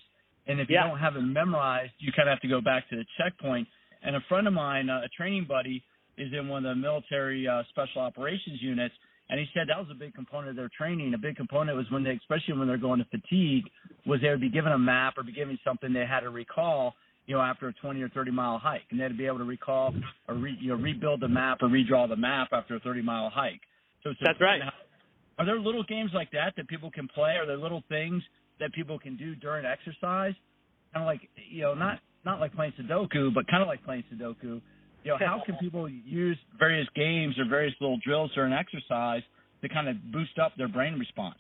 and if yeah. you don't have it memorized, you kind of have to go back to the checkpoint. And a friend of mine, uh, a training buddy, is in one of the military uh, special operations units, and he said that was a big component of their training. A big component was when they, especially when they're going to fatigue, was they would be given a map or be given something they had to recall, you know, after a 20 or 30 mile hike, and they had to be able to recall or re, you know rebuild the map or redraw the map after a 30 mile hike. So that's right. Are there little games like that that people can play? Are there little things that people can do during exercise? Kind of like you know, not not like playing Sudoku, but kind of like playing Sudoku you know, how can people use various games or various little drills during exercise to kind of boost up their brain response?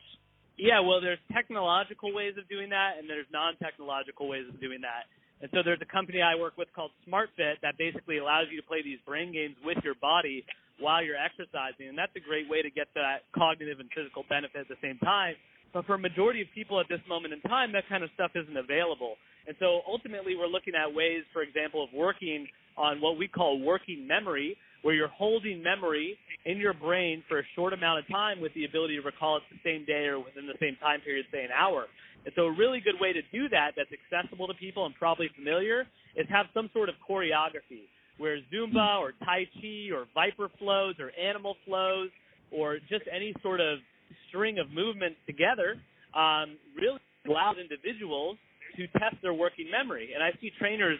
Yeah, well, there's technological ways of doing that, and there's non-technological ways of doing that. And so there's a company I work with called SMARTfit that basically allows you to play these brain games with your body while you're exercising, and that's a great way to get that cognitive and physical benefit at the same time. But for a majority of people at this moment in time, that kind of stuff isn't available. And so ultimately, we're looking at ways, for example, of working on what we call working memory, where you're holding memory in your brain for a short amount of time with the ability to recall it the same day or within the same time period, say an hour. And so a really good way to do that that's accessible to people and probably familiar is have some sort of choreography where Zumba or Tai Chi or ViPR flows or animal flows or just any sort of string of movements together um, really allows individuals to test their working memory. And I see trainers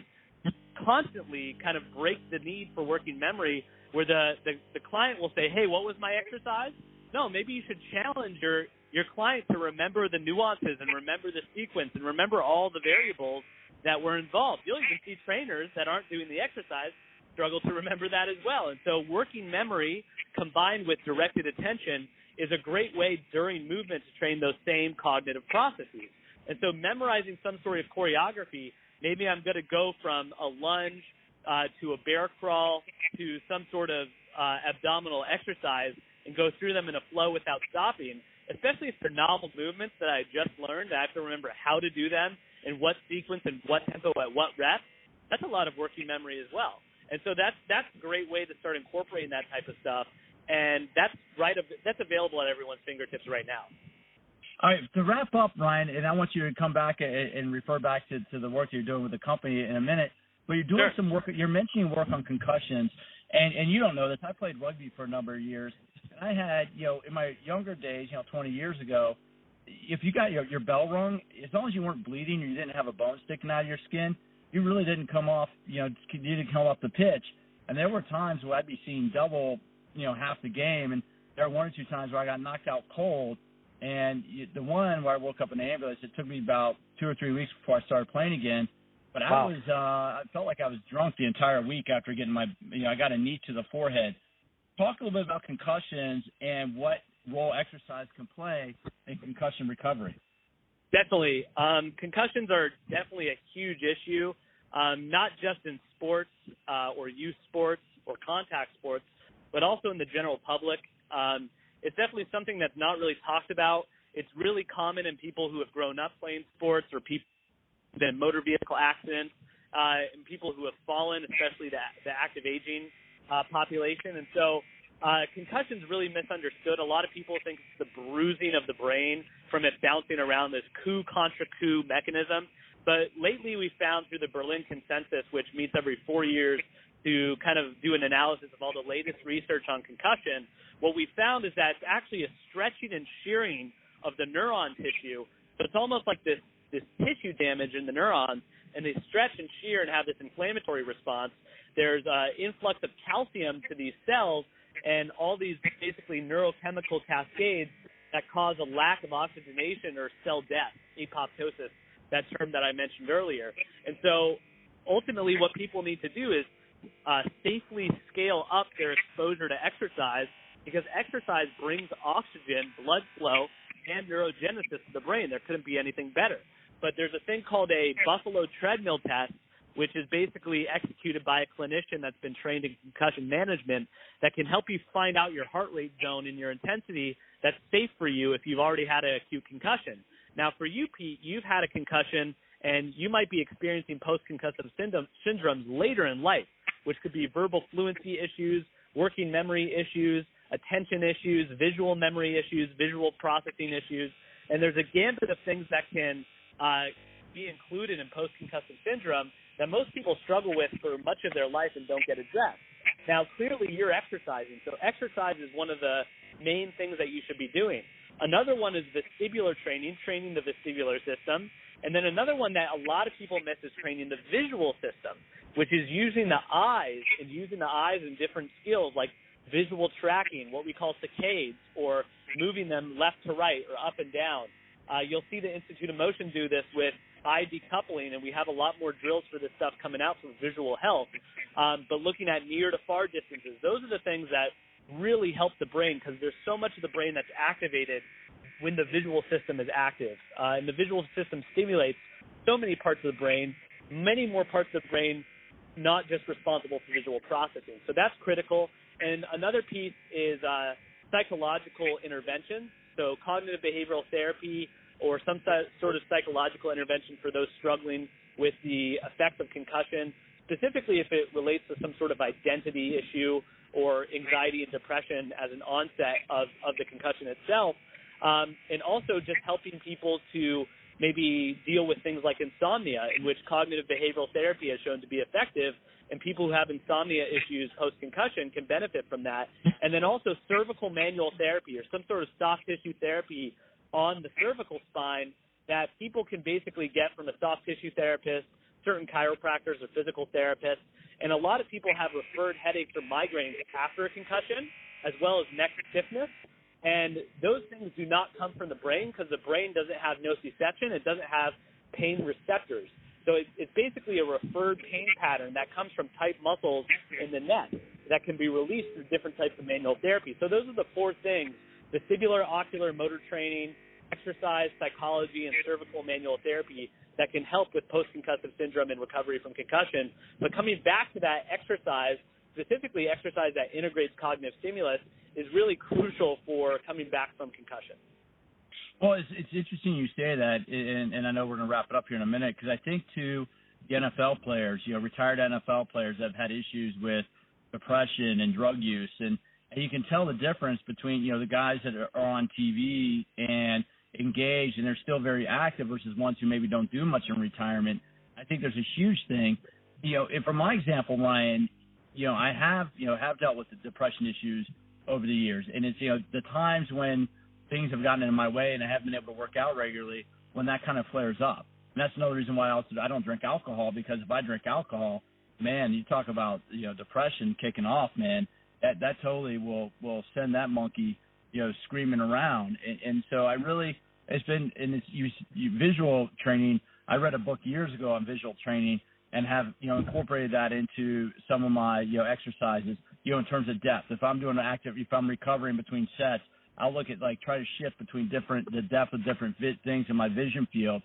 constantly kind of break the need for working memory where the, the, the client will say, Hey, what was my exercise? No, maybe you should challenge your, your client to remember the nuances and remember the sequence and remember all the variables that were involved. You'll even see trainers that aren't doing the exercise struggle to remember that as well. And so working memory combined with directed attention is a great way during movement to train those same cognitive processes. And so memorizing some sort of choreography maybe I'm going to go from a lunge uh, to a bear crawl to some sort of uh, abdominal exercise and go through them in a flow without stopping, especially if they're novel movements that I just learned. I have to remember how to do them in what sequence and what tempo at what rep. That's a lot of working memory as well. And so that's that's a great way to start incorporating that type of stuff. And that's right. That's available at everyone's fingertips right now. All right, to wrap up, Ryan, and I want you to come back and, and refer back to, to the work you're doing with the company in a minute. But you're doing sure. some work. You're mentioning work on concussions, and and you don't know this. I played rugby for a number of years, and I had you know in my younger days, you know, 20 years ago, if you got your your bell rung, as long as you weren't bleeding or you didn't have a bone sticking out of your skin, you really didn't come off. You know, you didn't come off the pitch. And there were times where I'd be seeing double, you know, half the game, and there were one or two times where I got knocked out cold and the one where I woke up in the ambulance, it took me about two or three weeks before I started playing again. But wow. I was, uh, I felt like I was drunk the entire week after getting my, you know, I got a knee to the forehead. talk a little bit about concussions and what role exercise can play in concussion recovery. Definitely. Um, concussions are definitely a huge issue, um, not just in sports uh, or youth sports or contact sports, but also in the general public. Um, it's definitely something that's not really talked about. It's really common in people who have grown up playing sports or people in motor vehicle accidents uh, and people who have fallen, especially the, the active aging uh, population. And so uh, concussion's really misunderstood. A lot of people think it's the bruising of the brain from it bouncing around this coup contra coup mechanism. But lately we found through the Berlin Consensus, which meets every four years to kind of do an analysis of all the latest research on concussion, what we found is that it's actually a stretching and shearing of the neuron tissue. So it's almost like this, this tissue damage in the neurons, and they stretch and shear and have this inflammatory response. There's uh, influx of calcium to these cells, and all these basically neurochemical cascades that cause a lack of oxygenation or cell death, apoptosis, that term that I mentioned earlier. And so ultimately what people need to do is uh, safely scale up their exposure to exercise because exercise brings oxygen, blood flow, and neurogenesis to the brain. There couldn't be anything better. But there's a thing called a buffalo treadmill test which is basically executed by a clinician that's been trained in concussion management that can help you find out your heart rate zone and your intensity that's safe for you if you've already had an acute concussion. Now, for you, Pete, you've had a concussion and you might be experiencing post-concussive syndrome, syndromes later in life, which could be verbal fluency issues, working memory issues, attention issues, visual memory issues, visual processing issues, and there's a gambit of things that can uh, be included in post-concussive syndrome that most people struggle with for much of their life and don't get addressed. Now, clearly, you're exercising, so exercise is one of the main things that you should be doing. Another one is vestibular training, training the vestibular system. And then another one that a lot of people miss is training the visual system, which is using the eyes and using the eyes in different skills like visual tracking, what we call saccades, or moving them left to right or up and down. Uh, you'll see the Institute of Motion do this with eye decoupling, and we have a lot more drills for this stuff coming out for visual health. Um, but looking at near to far distances, those are the things that really help the brain because there's so much of the brain that's activated when the visual system is active. Uh, and the visual system stimulates so many parts of the brain, many more parts of the brain not just responsible for visual processing. So that's critical. And another piece is uh, psychological intervention. So cognitive behavioral therapy or some sort of psychological intervention for those struggling with the effects of concussion, specifically if it relates to some sort of identity issue or anxiety and depression as an onset of, of the concussion itself. Um, and also just helping people to maybe deal with things like insomnia, in which cognitive behavioral therapy has shown to be effective, and people who have insomnia issues post concussion can benefit from that. And then also cervical manual therapy or some sort of soft tissue therapy on the cervical spine that people can basically get from a soft tissue therapist, certain chiropractors or physical therapists. And a lot of people have referred headaches or migraines after a concussion, as well as neck stiffness. And those things do not come from the brain because the brain doesn't have nociception. It doesn't have pain receptors. So it, it's basically a referred pain pattern that comes from tight muscles in the neck that can be released through different types of manual therapy. So those are the four things vestibular, ocular, motor training, exercise, psychology, and cervical manual therapy that can help with post-concussive syndrome and recovery from concussion. But coming back to that exercise, specifically exercise that integrates cognitive stimulus, is really crucial for coming back from concussion. Well, it's, it's interesting you say that, and, and I know we're going to wrap it up here in a minute because I think to the NFL players, you know, retired NFL players have had issues with depression and drug use, and, and you can tell the difference between you know the guys that are on TV and engaged and they're still very active versus ones who maybe don't do much in retirement. I think there's a huge thing. You know, if from my example, Ryan, you know, I have, you know, have dealt with the depression issues over the years. And it's, you know, the times when things have gotten in my way and I haven't been able to work out regularly when that kind of flares up. And that's another reason why I also I don't drink alcohol because if I drink alcohol, man, you talk about, you know, depression kicking off, man, that that totally will will send that monkey, you know, screaming around. And, and so I really it's been in this you, you, visual training. I read a book years ago on visual training and have you know incorporated that into some of my you know exercises. You know, in terms of depth. If I'm doing an active, if I'm recovering between sets, I'll look at like try to shift between different the depth of different vi- things in my vision field,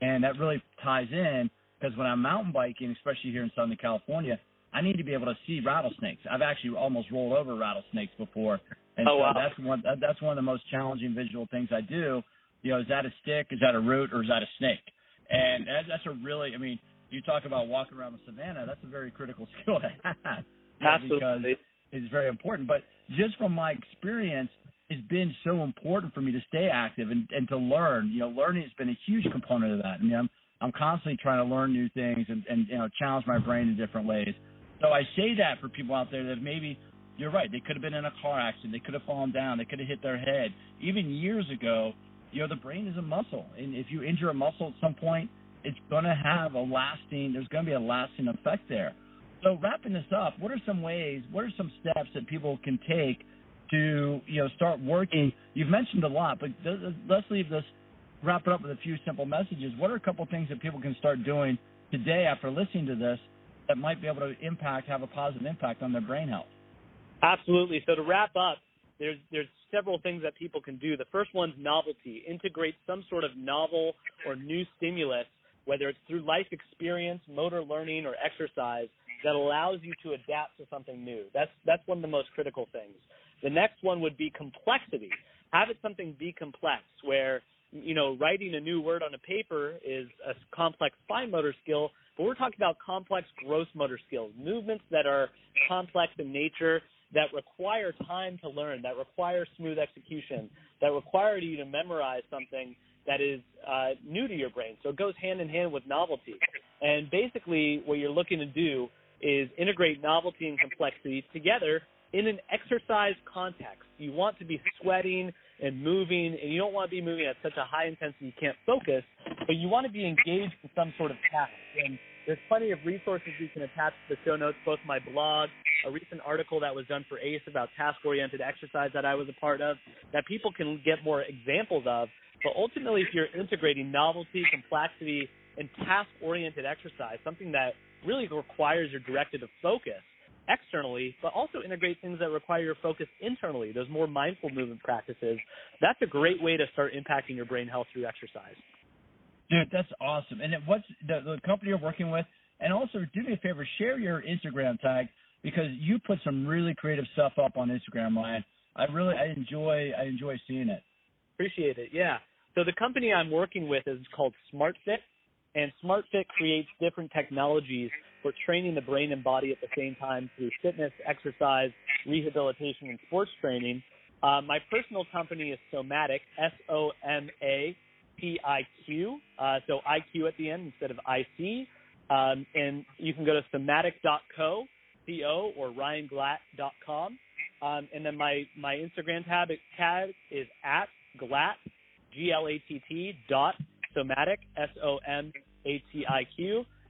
and that really ties in because when I'm mountain biking, especially here in Southern California, I need to be able to see rattlesnakes. I've actually almost rolled over rattlesnakes before, and oh, so wow. that's one that's one of the most challenging visual things I do. You know, is that a stick? Is that a root? Or is that a snake? And that's a really, I mean, you talk about walking around the savannah. That's a very critical skill to have. Absolutely. Because it's very important. But just from my experience, it's been so important for me to stay active and, and to learn. You know, learning has been a huge component of that. I mean, I'm I'm constantly trying to learn new things and, and you know challenge my brain in different ways. So I say that for people out there that maybe you're right. They could have been in a car accident. They could have fallen down. They could have hit their head. Even years ago, you know, the brain is a muscle, and if you injure a muscle at some point, it's going to have a lasting. There's going to be a lasting effect there. So wrapping this up, what are some ways? What are some steps that people can take to you know start working? You've mentioned a lot, but let's leave this. Wrap it up with a few simple messages. What are a couple things that people can start doing today after listening to this that might be able to impact, have a positive impact on their brain health? Absolutely. So to wrap up, there's there's several things that people can do. The first one's novelty. Integrate some sort of novel or new stimulus, whether it's through life experience, motor learning, or exercise, that allows you to adapt to something new. That's that's one of the most critical things. The next one would be complexity. Have it something be complex, where you know writing a new word on a paper is a complex fine motor skill, but we're talking about complex gross motor skills, movements that are complex in nature that require time to learn, that require smooth execution, that require you to memorize something that is uh, new to your brain. So it goes hand in hand with novelty. And basically, what you're looking to do is integrate novelty and complexity together in an exercise context. You want to be sweating and moving, and you don't want to be moving at such a high intensity you can't focus, but you want to be engaged in some sort of task. And there's plenty of resources you can attach to the show notes, both my blog, a recent article that was done for ACE about task oriented exercise that I was a part of, that people can get more examples of. But ultimately, if you're integrating novelty, complexity, and task oriented exercise, something that really requires your directed to focus externally, but also integrate things that require your focus internally, those more mindful movement practices, that's a great way to start impacting your brain health through exercise. Dude, that's awesome. And what's the, the company you're working with? And also, do me a favor, share your Instagram tag because you put some really creative stuff up on Instagram, Ryan. I really, I enjoy, I enjoy seeing it. Appreciate it. Yeah. So the company I'm working with is called SMARTfit, and SMARTfit creates different technologies for training the brain and body at the same time through fitness, exercise, rehabilitation, and sports training. Uh, my personal company is SomatIQ, S O M A P-I-Q, uh, so IQ at the end instead of IC. Um, and you can go to somatiq.co, C-O, or ryanglatt.com. Um, and then my, my Instagram tab tag is at glatt, G-L-A-T-T dot somatiq, S-O-M-A-T-I-Q.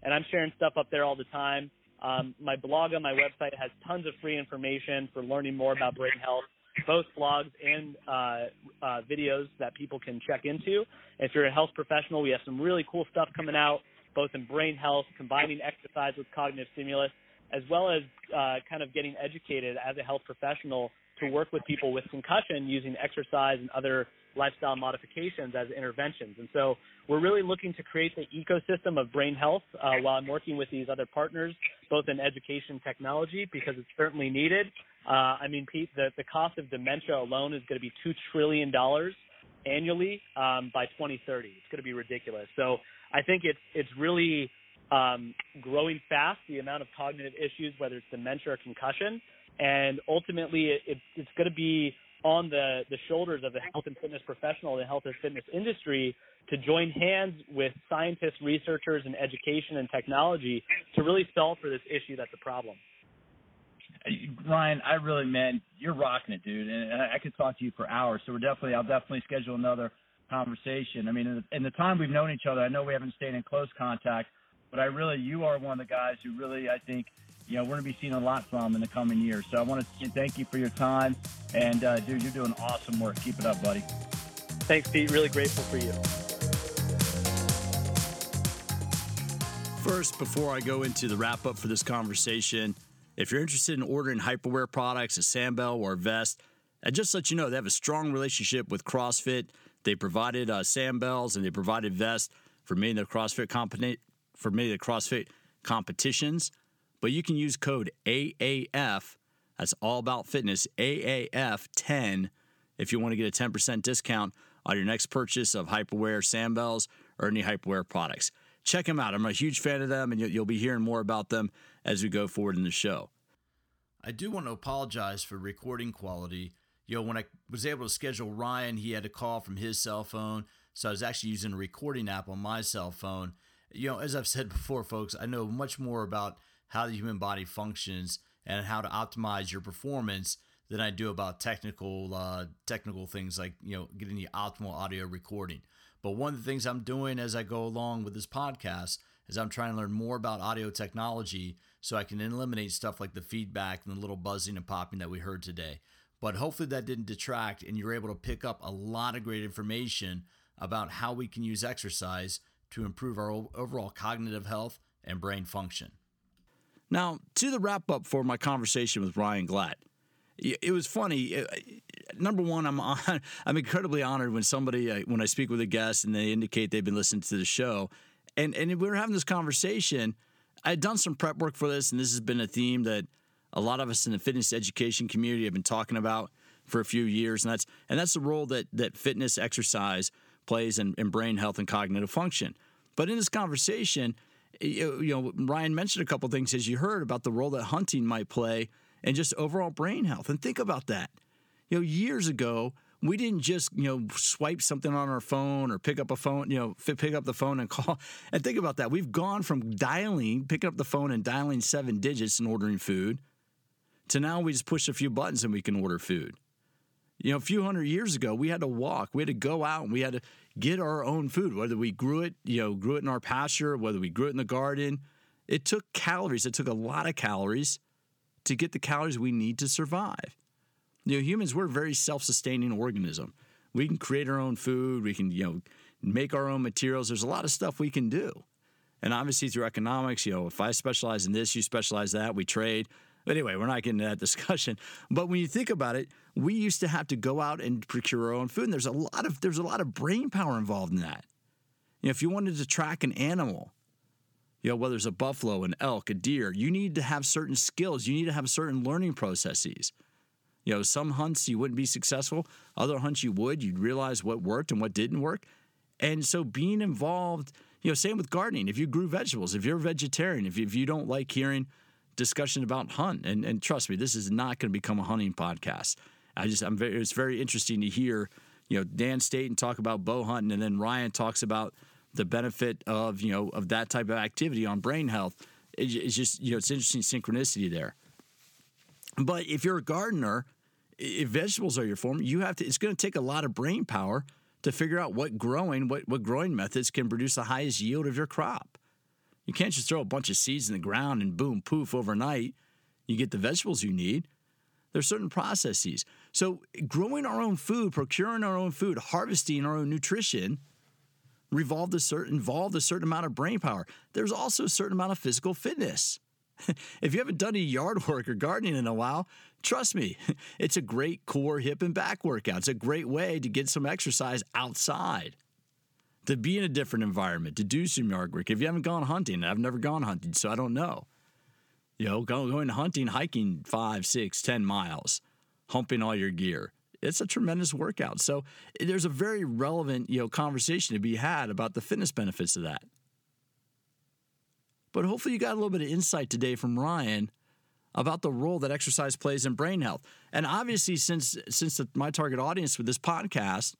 And I'm sharing stuff up there all the time. Um, my blog on my website has tons of free information for learning more about brain health both blogs and uh, uh, videos that people can check into. If you're a health professional, we have some really cool stuff coming out, both in brain health, combining exercise with cognitive stimulus, as well as uh, kind of getting educated as a health professional to work with people with concussion using exercise and other lifestyle modifications as interventions. And so we're really looking to create the ecosystem of brain health uh, while I'm working with these other partners, both in education technology, because it's certainly needed. Uh, I mean, Pete, the, the cost of dementia alone is going to be $2 trillion annually um, by 2030. It's going to be ridiculous. So I think it's, it's really um, growing fast, the amount of cognitive issues, whether it's dementia or concussion. And ultimately, it, it, it's going to be on the, the shoulders of the health and fitness professional, the health and fitness industry, to join hands with scientists, researchers, and education and technology to really solve for this issue that's a problem. Ryan, I really, man, you're rocking it, dude, and I, could talk to you for hours. So we're definitely, I'll definitely schedule another conversation. I mean, in the, in the time we've known each other, I know we haven't stayed in close contact, but I really, you are one of the guys who really, I think, you know, we're going to be seeing a lot from in the coming years. So I want to thank you for your time. And, uh, dude, you're doing awesome work. Keep it up, buddy. Thanks, Pete. Really grateful for you. First, before I go into the wrap up for this conversation, If you're interested in ordering Hyperwear products, a Sandbell or a vest, I just let you know they have a strong relationship with CrossFit. They provided uh, Sandbells and they provided vests for many of the CrossFit company for many of the CrossFit competitions. But you can use code AAF. That's all about fitness AAF 10 if you want to get a 10% discount on your next purchase of Hyperwear Sandbells or any Hyperwear products. Check them out. I'm a huge fan of them, and you'll be hearing more about them as we go forward in the show. I do want to apologize for recording quality. You know, when I was able to schedule Ryan, he had a call from his cell phone. So I was actually using a recording app on my cell phone. You know, as I've said before, folks, I know much more about how the human body functions and how to optimize your performance than I do about technical uh, technical things like you know getting the optimal audio recording. But one of the things I'm doing as I go along with this podcast is I'm trying to learn more about audio technology so I can eliminate stuff like the feedback and the little buzzing and popping that we heard today. But hopefully that didn't detract and you're able to pick up a lot of great information about how we can use exercise to improve our overall cognitive health and brain function. Now, to the wrap up for my conversation with Ryan Glatt it was funny. Number one, I'm on, I'm incredibly honored when somebody uh, when I speak with a guest and they indicate they've been listening to the show, and and we were having this conversation. I had done some prep work for this, and this has been a theme that a lot of us in the fitness education community have been talking about for a few years, and that's and that's the role that that fitness exercise plays in, in brain health and cognitive function. But in this conversation, you know, Ryan mentioned a couple things as you heard about the role that hunting might play and just overall brain health. And think about that. You know, years ago, we didn't just you know swipe something on our phone or pick up a phone you know pick up the phone and call and think about that we've gone from dialing picking up the phone and dialing seven digits and ordering food to now we just push a few buttons and we can order food you know a few hundred years ago we had to walk we had to go out and we had to get our own food whether we grew it you know grew it in our pasture whether we grew it in the garden it took calories it took a lot of calories to get the calories we need to survive. You know, humans, we're a very self sustaining organism. We can create our own food, we can, you know, make our own materials. There's a lot of stuff we can do. And obviously, through economics, you know, if I specialize in this, you specialize that, we trade. Anyway, we're not getting into that discussion. But when you think about it, we used to have to go out and procure our own food. And there's a lot of there's a lot of brain power involved in that. You know, if you wanted to track an animal, you know, whether it's a buffalo, an elk, a deer, you need to have certain skills. You need to have certain learning processes. You know, some hunts you wouldn't be successful, other hunts you would. You'd realize what worked and what didn't work. And so being involved, you know, same with gardening. If you grew vegetables, if you're a vegetarian, if you, if you don't like hearing discussion about hunt, and, and trust me, this is not going to become a hunting podcast. I just, I'm very, it's very interesting to hear, you know, Dan Staton talk about bow hunting, and then Ryan talks about the benefit of you know of that type of activity on brain health. It's just you know it's interesting synchronicity there. But if you're a gardener if vegetables are your form you have to it's going to take a lot of brain power to figure out what growing what, what growing methods can produce the highest yield of your crop you can't just throw a bunch of seeds in the ground and boom poof overnight you get the vegetables you need there's certain processes so growing our own food procuring our own food harvesting our own nutrition revolved a certain involved a certain amount of brain power. There's also a certain amount of physical fitness. if you haven't done any yard work or gardening in a while, trust me, it's a great core, hip, and back workout. It's a great way to get some exercise outside, to be in a different environment, to do some yard work. If you haven't gone hunting, I've never gone hunting, so I don't know. You know, going hunting, hiking five, six, ten miles, humping all your gear it's a tremendous workout. So there's a very relevant, you know, conversation to be had about the fitness benefits of that. But hopefully you got a little bit of insight today from Ryan about the role that exercise plays in brain health. And obviously since since the, my target audience with this podcast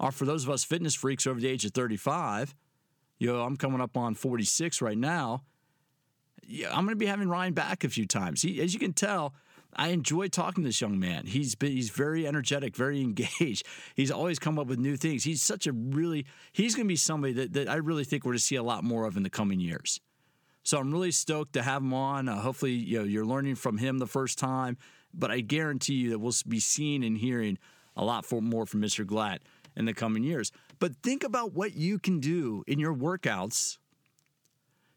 are for those of us fitness freaks over the age of 35, you know, I'm coming up on 46 right now. Yeah, I'm going to be having Ryan back a few times. He, as you can tell, I enjoy talking to this young man. He's been, he's very energetic, very engaged. He's always come up with new things. He's such a really he's going to be somebody that, that I really think we're to see a lot more of in the coming years. So I'm really stoked to have him on. Uh, hopefully, you know, you're learning from him the first time, but I guarantee you that we'll be seeing and hearing a lot for, more from Mr. Glatt in the coming years. But think about what you can do in your workouts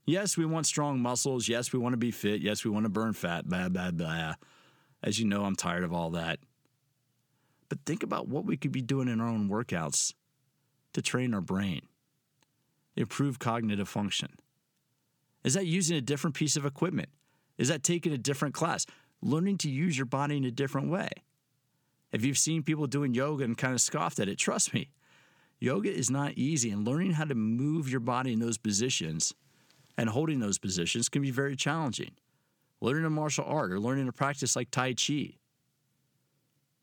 Yes, we want strong muscles. Yes, we want to be fit. Yes, we want to burn fat. Blah, blah, blah. As you know, I'm tired of all that. But think about what we could be doing in our own workouts to train our brain, improve cognitive function. Is that using a different piece of equipment? Is that taking a different class? Learning to use your body in a different way. If you've seen people doing yoga and kind of scoffed at it, trust me, yoga is not easy, and learning how to move your body in those positions and holding those positions can be very challenging. Learning a martial art or learning a practice like Tai Chi,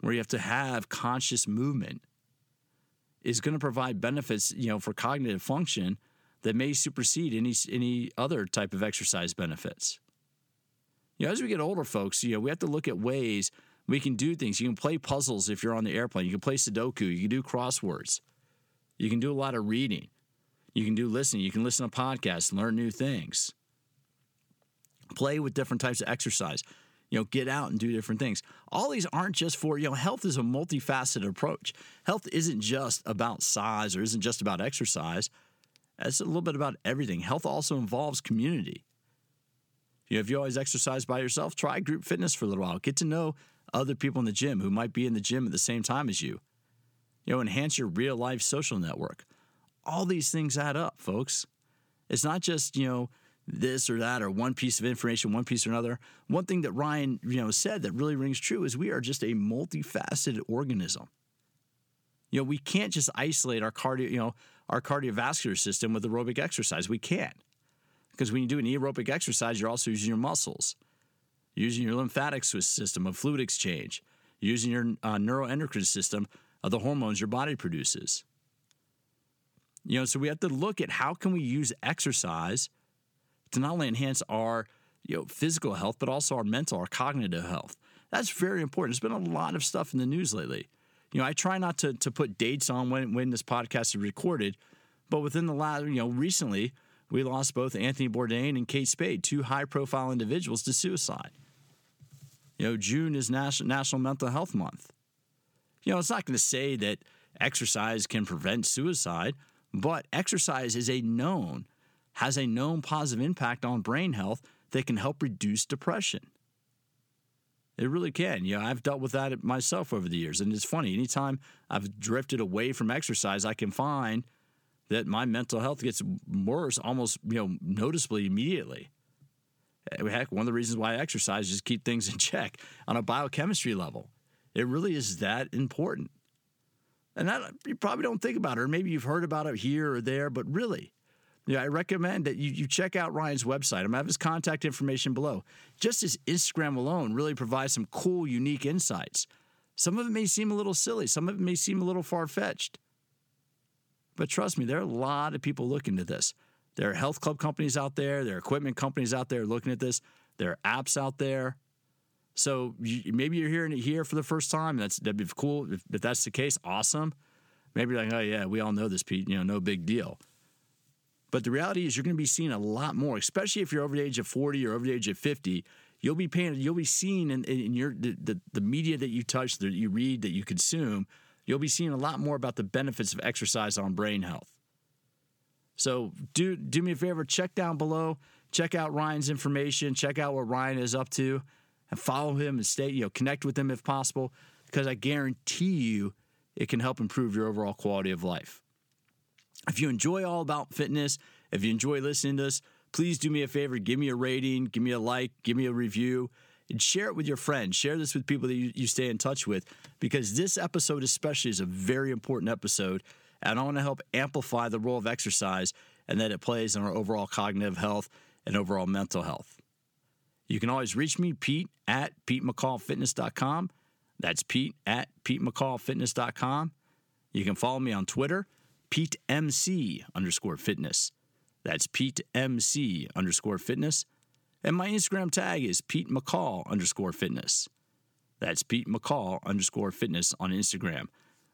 where you have to have conscious movement, is going to provide benefits, you know, for cognitive function that may supersede any any other type of exercise benefits. You know, as we get older, folks, you know, we have to look at ways we can do things. You can play puzzles if you're on the airplane. You can play Sudoku. You can do crosswords. You can do a lot of reading. You can do listening. You can listen to podcasts, and learn new things. Play with different types of exercise. You know, get out and do different things. All these aren't just for, you know, health is a multifaceted approach. Health isn't just about size or isn't just about exercise. It's a little bit about everything. Health also involves community. You know, if you always exercise by yourself, try group fitness for a little while. Get to know other people in the gym who might be in the gym at the same time as you. You know, enhance your real life social network. All these things add up, folks. It's not just, you know, this or that or one piece of information, one piece or another. One thing that Ryan, you know, said that really rings true is we are just a multifaceted organism. You know, we can't just isolate our cardio, you know, our cardiovascular system with aerobic exercise. We can't. Because when you do an aerobic exercise, you're also using your muscles using your lymphatic system of fluid exchange, using your uh, neuroendocrine system of the hormones your body produces. You know, so we have to look at how can we use exercise to not only enhance our you know physical health but also our mental, our cognitive health. That's very important. There's been a lot of stuff in the news lately. You know, I try not to to put dates on when when this podcast is recorded, but within the last you know recently we lost both Anthony Bourdain and Kate Spade, two high profile individuals to suicide. You know, June is National, Mental Health Month. You know, it's not going to say that exercise can prevent suicide, but exercise is a known, has a known positive impact on brain health that can help reduce depression. It really can. You know, I've dealt with that myself over the years. And it's funny, anytime I've drifted away from exercise, I can find that my mental health gets worse almost, you know, noticeably immediately. Eh, heck, one of the reasons why I exercise is keep things in check on a biochemistry level. It really is that important. And that, you probably don't think about it, or maybe you've heard about it here or there, but really, I recommend that you, you check out Ryan's website. I'm going to have his contact information below. Just his Instagram alone really provides some cool, unique insights. Some of it may seem a little silly, some of it may seem a little far fetched. But trust me, there are a lot of people looking to this. There are health club companies out there, there are equipment companies out there looking at this, there are apps out there. So you, maybe you're hearing it here for the first time. That's that'd be cool. If, if that's the case, awesome. Maybe like, oh yeah, we all know this, Pete. You know, no big deal. But the reality is, you're going to be seeing a lot more, especially if you're over the age of 40 or over the age of 50. You'll be paying. You'll be seeing in, in your the, the, the media that you touch, that you read, that you consume. You'll be seeing a lot more about the benefits of exercise on brain health. So do do me a favor, check down below, check out Ryan's information, check out what Ryan is up to, and follow him and stay, you know, connect with him if possible, because I guarantee you it can help improve your overall quality of life. If you enjoy all about fitness, if you enjoy listening to us, please do me a favor, give me a rating, give me a like, give me a review, and share it with your friends. Share this with people that you, you stay in touch with, because this episode, especially, is a very important episode and I want to help amplify the role of exercise and that it plays in our overall cognitive health and overall mental health. You can always reach me, Pete at PeteMcCallFitness.com. That's Pete at PeteMcCallFitness.com. You can follow me on Twitter, PeteMC underscore fitness. That's PeteMC underscore fitness. And my Instagram tag is Pete McCall underscore fitness. That's Pete McCall underscore fitness on Instagram.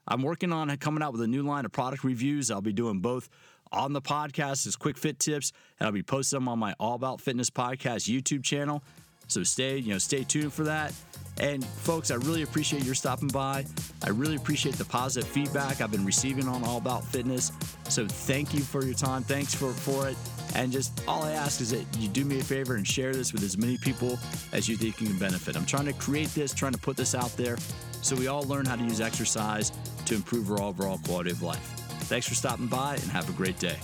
I'm working on coming out with a new line of product reviews. I'll be doing both on the podcast as quick fit tips, and I'll be posting them on my All About Fitness podcast YouTube channel. So stay, you know, stay tuned for that. And folks, I really appreciate your stopping by. I really appreciate the positive feedback I've been receiving on All About Fitness. So thank you for your time. Thanks for, for it. And just all I ask is that you do me a favor and share this with as many people as you think you can benefit. I'm trying to create this, trying to put this out there so we all learn how to use exercise to improve our overall quality of life. Thanks for stopping by and have a great day.